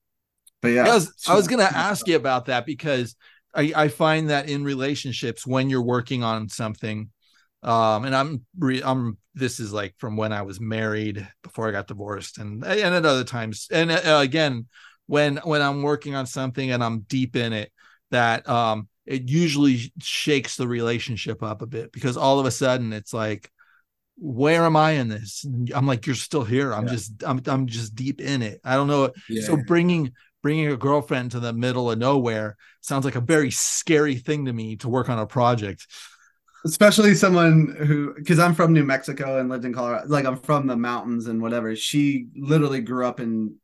but yeah I was I was gonna ask you about that because I I find that in relationships when you're working on something, um, and I'm re, I'm this is like from when I was married before I got divorced and and at other times and uh, again when when I'm working on something and I'm deep in it that um it usually shakes the relationship up a bit because all of a sudden it's like where am I in this? I'm like you're still here. I'm Yeah. just I'm I'm just deep in it. I don't know yeah. so bringing bringing a girlfriend to the middle of nowhere sounds like a very scary thing to me to work on a project. Especially someone who because i'm from new mexico and lived in colorado like i'm from the mountains and whatever she literally grew up in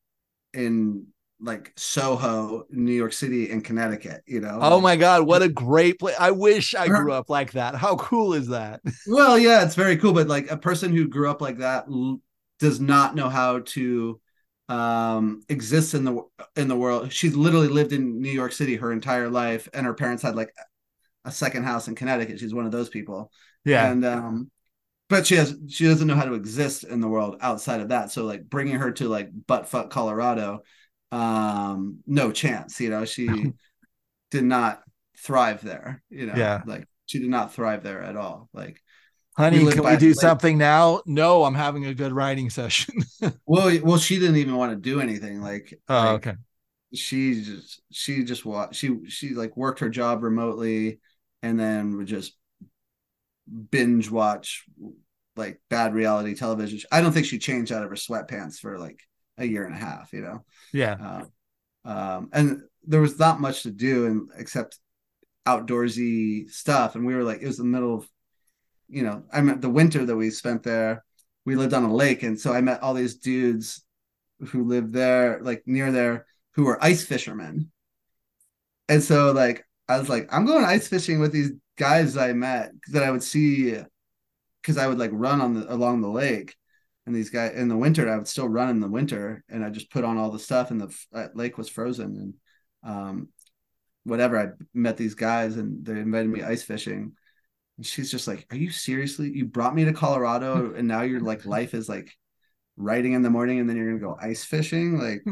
in like soho new york city and connecticut you know Oh Like- my god, what a great place. I wish I grew up like that. How cool is that? Well, yeah, it's very cool, but like a person who grew up like that l- does not know how to um exist in the in the world. She's literally lived in New York City her entire life and her parents had like a second house in Connecticut. She's one of those people. Yeah. And um but she has she doesn't know how to exist in the world outside of that. So like bringing her to like buttfuck Colorado um no chance, you know. She did not thrive there, you know. Yeah. Like she did not thrive there at all. Like Honey, live can we do lake. something now? No, I'm having a good writing session. Well, well, she didn't even want to do anything. Like, oh, like, okay. she just she just she she like worked her job remotely, and then would just binge watch like bad reality television. I don't think she changed out of her sweatpants for like a year and a half. You know, Yeah. uh, um, and there was not much to do and except outdoorsy stuff. And we were like, it was the middle of, you know, I meant the winter that we spent there. We lived on a lake, and so I met all these dudes who lived there, like near there, who were ice fishermen. And so, like, I was like, I'm going ice fishing with these guys I met that I would see because I would like run on the along the lake. And these guys in the winter i would still run in the winter and i just put on all the stuff and the uh, lake was frozen. And um whatever i met these guys and they invited me ice fishing and she's just like are you seriously you brought me to colorado and now your like life is like writing in the morning and then you're gonna go ice fishing? Like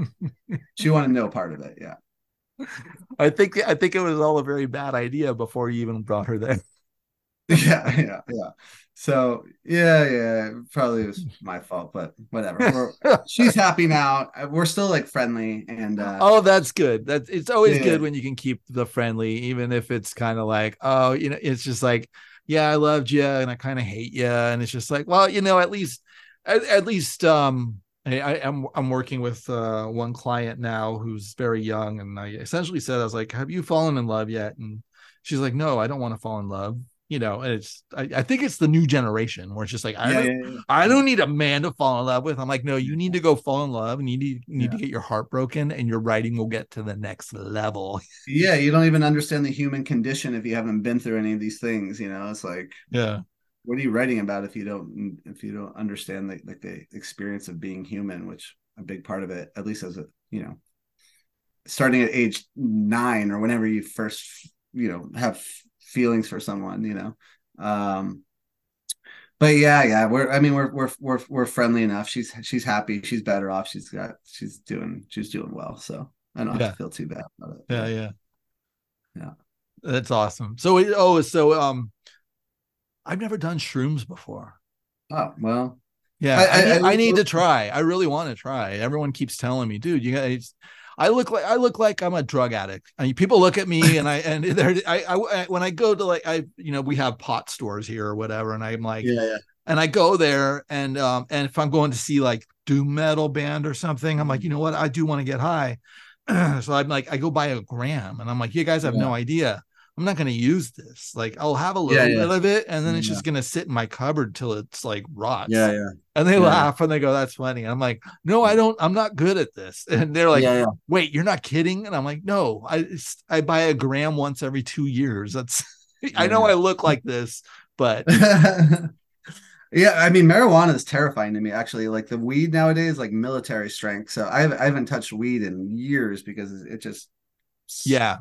she wanted no part of it yeah I think I think it was all a very bad idea before you even brought her there. yeah yeah yeah so yeah yeah probably was my fault but whatever she's happy now we're still like friendly and uh oh, that's good. That's it's always Yeah. good when you can keep the friendly, even if it's kind of like, oh, you know, it's just like, yeah, I loved you and I kind of hate you, and it's just like, well, you know, at least, at, at least, um, I, I, I'm I'm working with uh, one client now who's very young, and I essentially said, I was like, have you fallen in love yet? And she's like, no, I don't want to fall in love. You know, and it's I, I think it's the new generation where it's just like I yeah, don't yeah, yeah. I don't need a man to fall in love with. I'm like, no, you need to go fall in love and you need you need to get your heart broken and your writing will get to the next level. Yeah, you don't even understand the human condition if you haven't been through any of these things. You know, it's like, Yeah. What are you writing about if you don't if you don't understand the, like the experience of being human, which a big part of it, at least as a you know, starting at age nine or whenever you first you know have feelings for someone you know um but yeah yeah we're i mean we're we're we're, we're friendly enough she's she's happy she's better off she's got she's doing she's doing well so i don't Yeah. have to feel too bad about it Yeah, yeah. Yeah. That's awesome. So oh, so um I've never done shrooms before. oh well Yeah, I- I, I- need, I- need to try. I really want to try. Everyone keeps telling me, dude, you guys. I look like I look like I'm a drug addict. I mean, people look at me and I and they're I, I when I go to like I you know we have pot stores here or whatever, and I'm like yeah and I go there and um and if I'm going to see like doom metal band or something, I'm like, you know what, I do want to get high. so I'm like, I go buy a gram and I'm like, you guys have no idea. I'm not going to use this. Like, I'll have a little Yeah, yeah. bit of it, and then it's Yeah. just going to sit in my cupboard till it's like rots. yeah yeah And they laugh and they go, "That's funny." I'm like, "No, I don't. I'm not good at this." And they're like. "Wait, you're not kidding?" And I'm like, "No, I I buy a gram once every two years. That's I know I look like this, but yeah, I mean, marijuana is terrifying to me. Actually, like the weed nowadays, like military strength. So I haven't, I haven't touched weed in years because it just, yeah,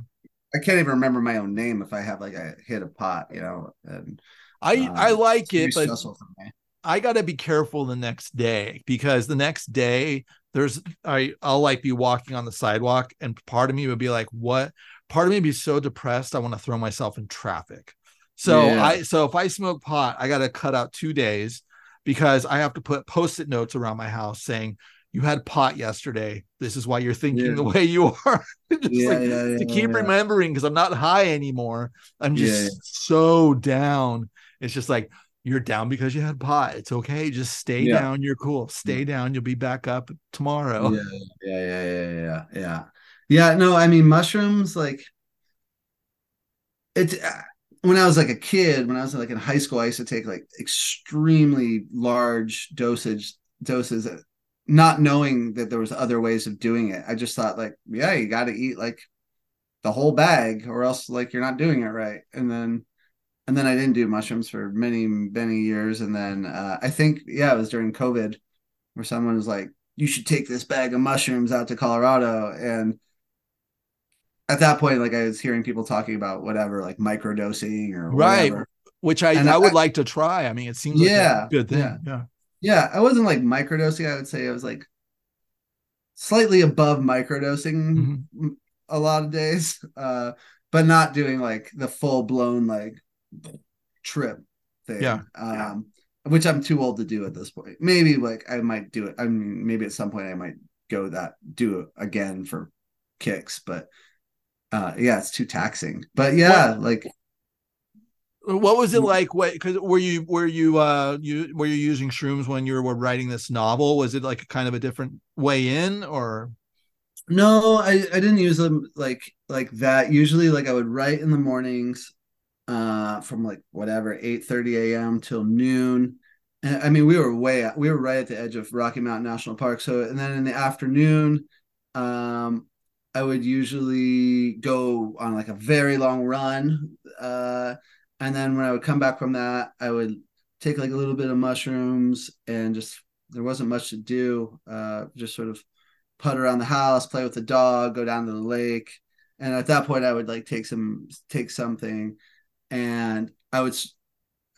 I can't even remember my own name if I have like a hit of pot, you know. And I um, I like it, but stressful for me. I got to be careful the next day because the next day there's I I'll like be walking on the sidewalk and part of me would be like, "What?" Part of me would be so depressed I want to throw myself in traffic. So Yeah. I so if I smoke pot, I got to cut out 2 days because I have to put post-it notes around my house saying you had pot yesterday. This is why you're thinking Yeah. the way you are. Just Yeah, like, yeah, yeah, to keep remembering because I'm not high anymore. I'm just so down. It's just like you're down because you had pot. It's okay. Just stay down. You're cool. Stay down. You'll be back up tomorrow. Yeah, yeah, yeah, yeah, yeah, yeah. Yeah, no, I mean mushrooms like it's uh, when I was like a kid, when I was like in high school, I used to take like extremely large dosage doses, uh, not knowing that there was other ways of doing it. I just thought like, yeah, you got to eat like the whole bag, or else like you're not doing it right. And then, and then I didn't do mushrooms for many many years, and then uh, I think yeah, it was during COVID where someone was like, you should take this bag of mushrooms out to Colorado. And at that point, like I was hearing people talking about whatever, like microdosing or Right. whatever. Which I, And I would I- like to try. I mean, it seems like Yeah, a good thing. yeah. Yeah. Yeah, I wasn't like microdosing. I would say I was like slightly above microdosing Mhm. a lot of days, uh, but not doing like the full blown like trip thing. Yeah. Um, which I'm too old to do at this point. Maybe like I might do it. I mean, maybe at some point I might go that do it again for kicks, but uh yeah, it's too taxing. But yeah, like What was it Mm. like? What because were you were you uh you were you using shrooms when you were writing this novel? Was it like a kind of a different way in or No, I, I didn't use them like like that. Usually like I would write in the mornings uh from like whatever 8 30 a.m. till noon. And I mean we were way we were right at the edge of Rocky Mountain National Park. So and then in the afternoon, um I would usually go on like a very long run. Uh and then when I would come back from that, I would take like a little bit of mushrooms and just there wasn't much to do. Uh just sort of put around the house, play with the dog, go down to the lake. And at that point, I would like take some, take something, and I would.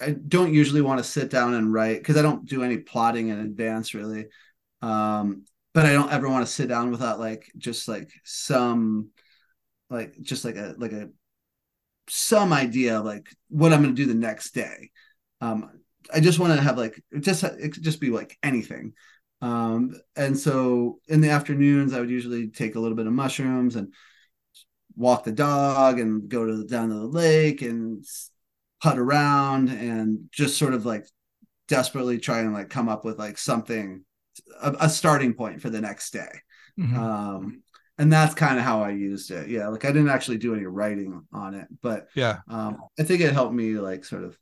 I don't usually want to sit down and write because I don't do any plotting in advance really. Um, but I don't ever want to sit down without like just like some, like just like a like a some idea of like what I'm going to do the next day. Um, I just want to have like just it could just be like anything. Um, and so in the afternoons, I would usually take a little bit of mushrooms and walk the dog and go to down to the lake and putt around and just sort of like desperately try and like come up with like something, a, a starting point for the next day. Mhm. Um, and that's kind of how I used it. Yeah, like I didn't actually do any writing on it, but yeah. um, I think it helped me like sort of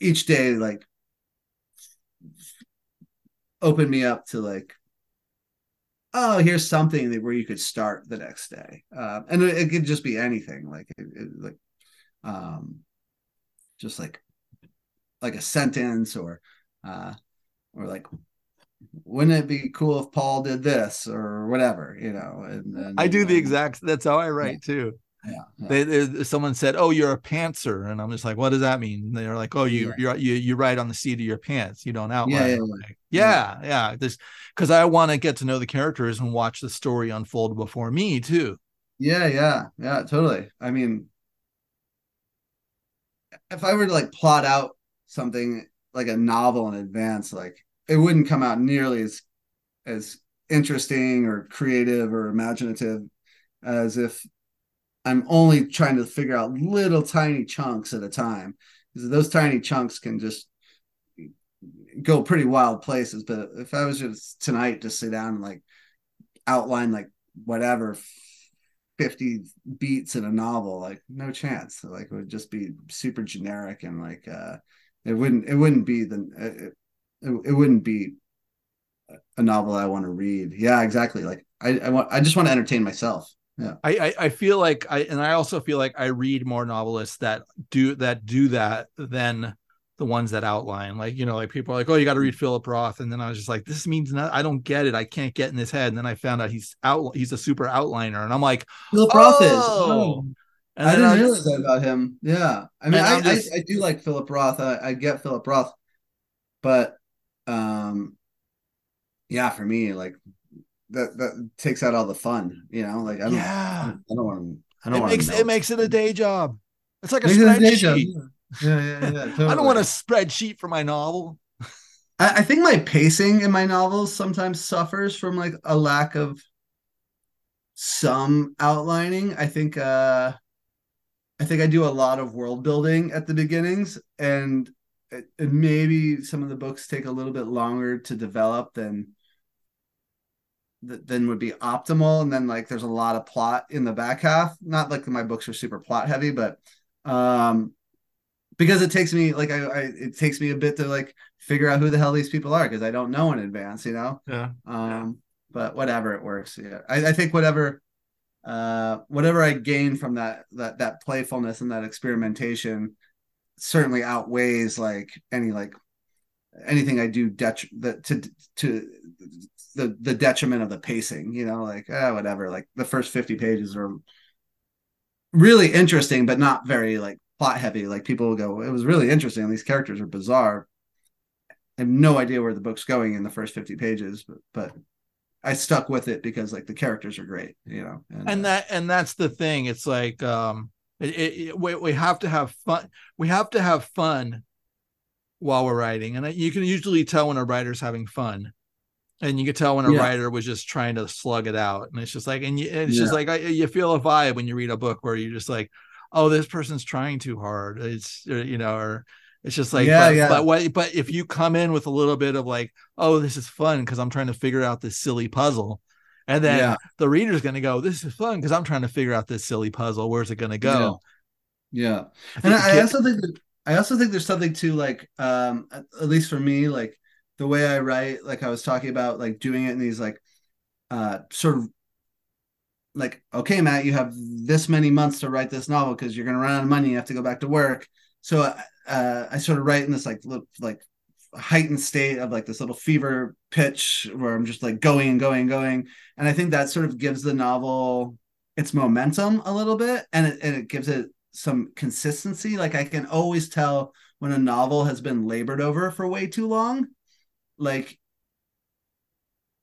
each day like open me up to like oh here's something that where you could start the next day uh, and it, it could just be anything like it, it, like um just like like a sentence or uh or like wouldn't it be cool if Paul did this or whatever, you know? And, and I do the um, exact. That's how I write too. yeah, yeah. They, they, someone said, "Oh, you're a pantser," and I'm just like, "What does that mean?" And they're like, "Oh, you Yeah. you're, you you write on the seat of your pants. You don't outline." yeah, yeah. like, yeah, yeah. This because I want to get to know the characters and watch the story unfold before me too. Yeah, yeah, yeah, totally. I mean, if I were to like plot out something like a novel in advance, like it wouldn't come out nearly as as interesting or creative or imaginative as if I'm only trying to figure out little tiny chunks at a time. Because those tiny chunks can just go pretty wild places. But if I was just tonight to sit down and like outline like whatever 50 beats in a novel like no chance like it would just be super generic and like uh it wouldn't it wouldn't be the it, it, wouldn't be a novel i want to read yeah exactly like i i want i just want to entertain myself yeah I, I I feel like I and I also feel like I read more novelists that do that do that than the ones that outline. Like you know, like people are like, oh, you got to read mm. Philip Roth, and then I was just like, this means not. I don't get it. I can't get in his head. And then I found out he's out. He's a super outliner, and I'm like, philip roth is oh. oh. And i didn't I'm- realize that about him yeah i mean I, just- I i do like philip roth I, I get philip roth but um yeah for me like that that takes out all the fun you know like i don't Yeah, I don't want. I don't it makes it makes it a day job. It's like a it a spreadsheet. Yeah, yeah, yeah. I don't want a spreadsheet for my novel. I, I think my pacing in my novels sometimes suffers from like a lack of some outlining. I think. uh I think I do a lot of world building at the beginnings, and maybe some of the books take a little bit longer to develop than than would be optimal. And then like there's a lot of plot in the back half. Not like my books are super plot heavy, but um because it takes me like I, I it takes me a bit to like figure out who the hell these people are because I don't know in advance, you know. Yeah. Um, but whatever, it works. Yeah, I, I think whatever, uh, whatever I gain from that that that playfulness and that experimentation certainly outweighs like any like anything I do det- that to to the the detriment of the pacing. You know, like ah, whatever. Like the first fifty pages are really interesting, but not very like plot heavy. Like people will go, it was really interesting. These characters are bizarre. I have no idea where the book's going in the first 50 pages, but, but I stuck with it because like the characters are great, you know. and uh, that and that's the thing it's like um it, it, we, we have to have fun we have to have fun while we're writing. And you can usually tell when a writer's having fun. And you can tell when a Yeah. writer was just trying to slug it out. And it's just like and you, it's just like I, you feel a vibe when you read a book where you're just like oh this person's trying too hard. It's uh, you know or it's just like Yeah, but, yeah. but what but if you come in with a little bit of like oh this is fun because i'm trying to figure out this silly puzzle and then Yeah. the reader's going to go this is fun because i'm trying to figure out this silly puzzle where's it going to go yeah. I And I, I also think that I also think there's something to like um at, least for me, like the way I write, like I was talking about like doing it in these like uh sort of like, okay, Matt, you have this many months to write this novel because you're gonna run out of money, you have to go back to work. So uh I sort of write in this like little like heightened state of like this little fever pitch where I'm just like going and going and going. And I think that sort of gives the novel its momentum a little bit and it, and it gives it some consistency. Like I can always tell when a novel has been labored over for way too long. Like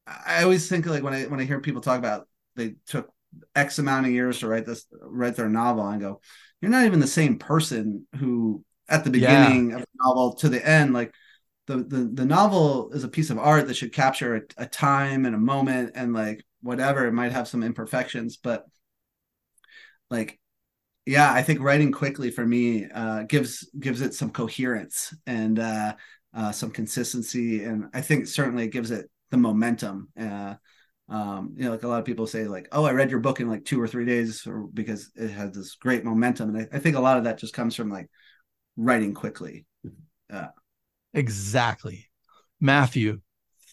I always think like when I when I hear people talk about they took X amount of years to write this write their novel, and go, you're not even the same person who at the Yeah. beginning of the novel to the end, like the, the the novel is a piece of art that should capture a, a time and a moment and like whatever. It might have some imperfections but like yeah i think writing quickly for me uh gives gives it some coherence and uh, uh some consistency. And i think certainly it gives it the momentum uh um you know like a lot of people say like oh i read your book in like two or three days or because it has this great momentum. And I, I think a lot of that just comes from like writing quickly exactly matthew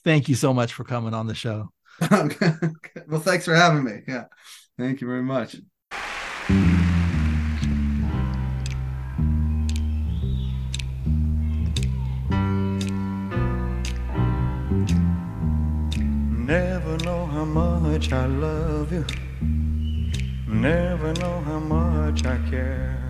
thank you so much for coming on the show well, thanks for having me. Yeah. Thank you very much. Never know how much I love you. Never know how much I care.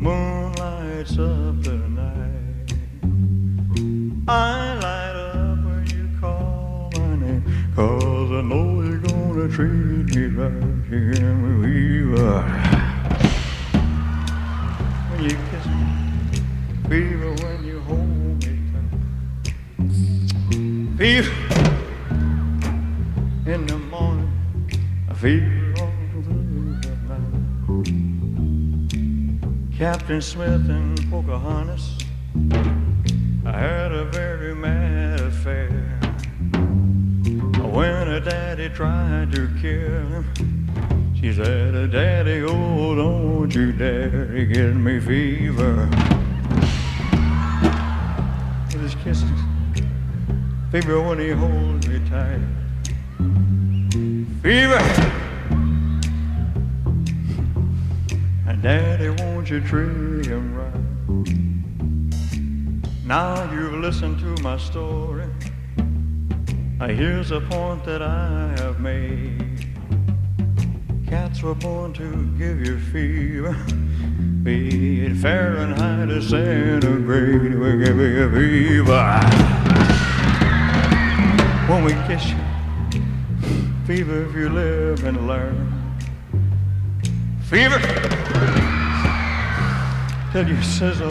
moon lights up the night. I light up when you call my name, cause I know you're gonna treat me right. You give me fever. When you kiss me, fever when you hold me tight. Fever in the morning, I all Captain Smith and Pocahontas, I had a very mad affair. When her daddy tried to kill him, she said, Daddy, oh, don't you dare get me fever. With his kisses, fever when he holds me tight. Fever! Daddy, won't you treat him right? Now you've listened to my story. Here's a point that I have made. Cats were born to give you fever. Be it Fahrenheit or centigrade, we give you fever. When we kiss you, fever if you live and learn. Fever till you sizzle.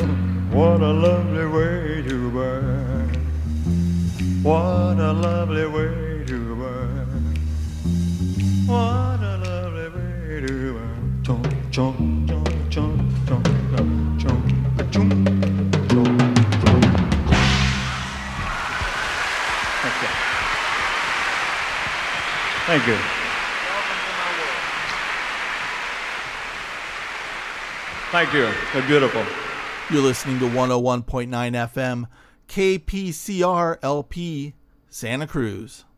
What a lovely way to burn. What a lovely way to burn. What a lovely way to burn. Chomp, chomp, chomp, chomp, chomp, chomp, chomp, chomp, chomp. Thank you. Thank you. Thank you. They're beautiful. You're listening to 101.9 FM, KPCR LP, Santa Cruz.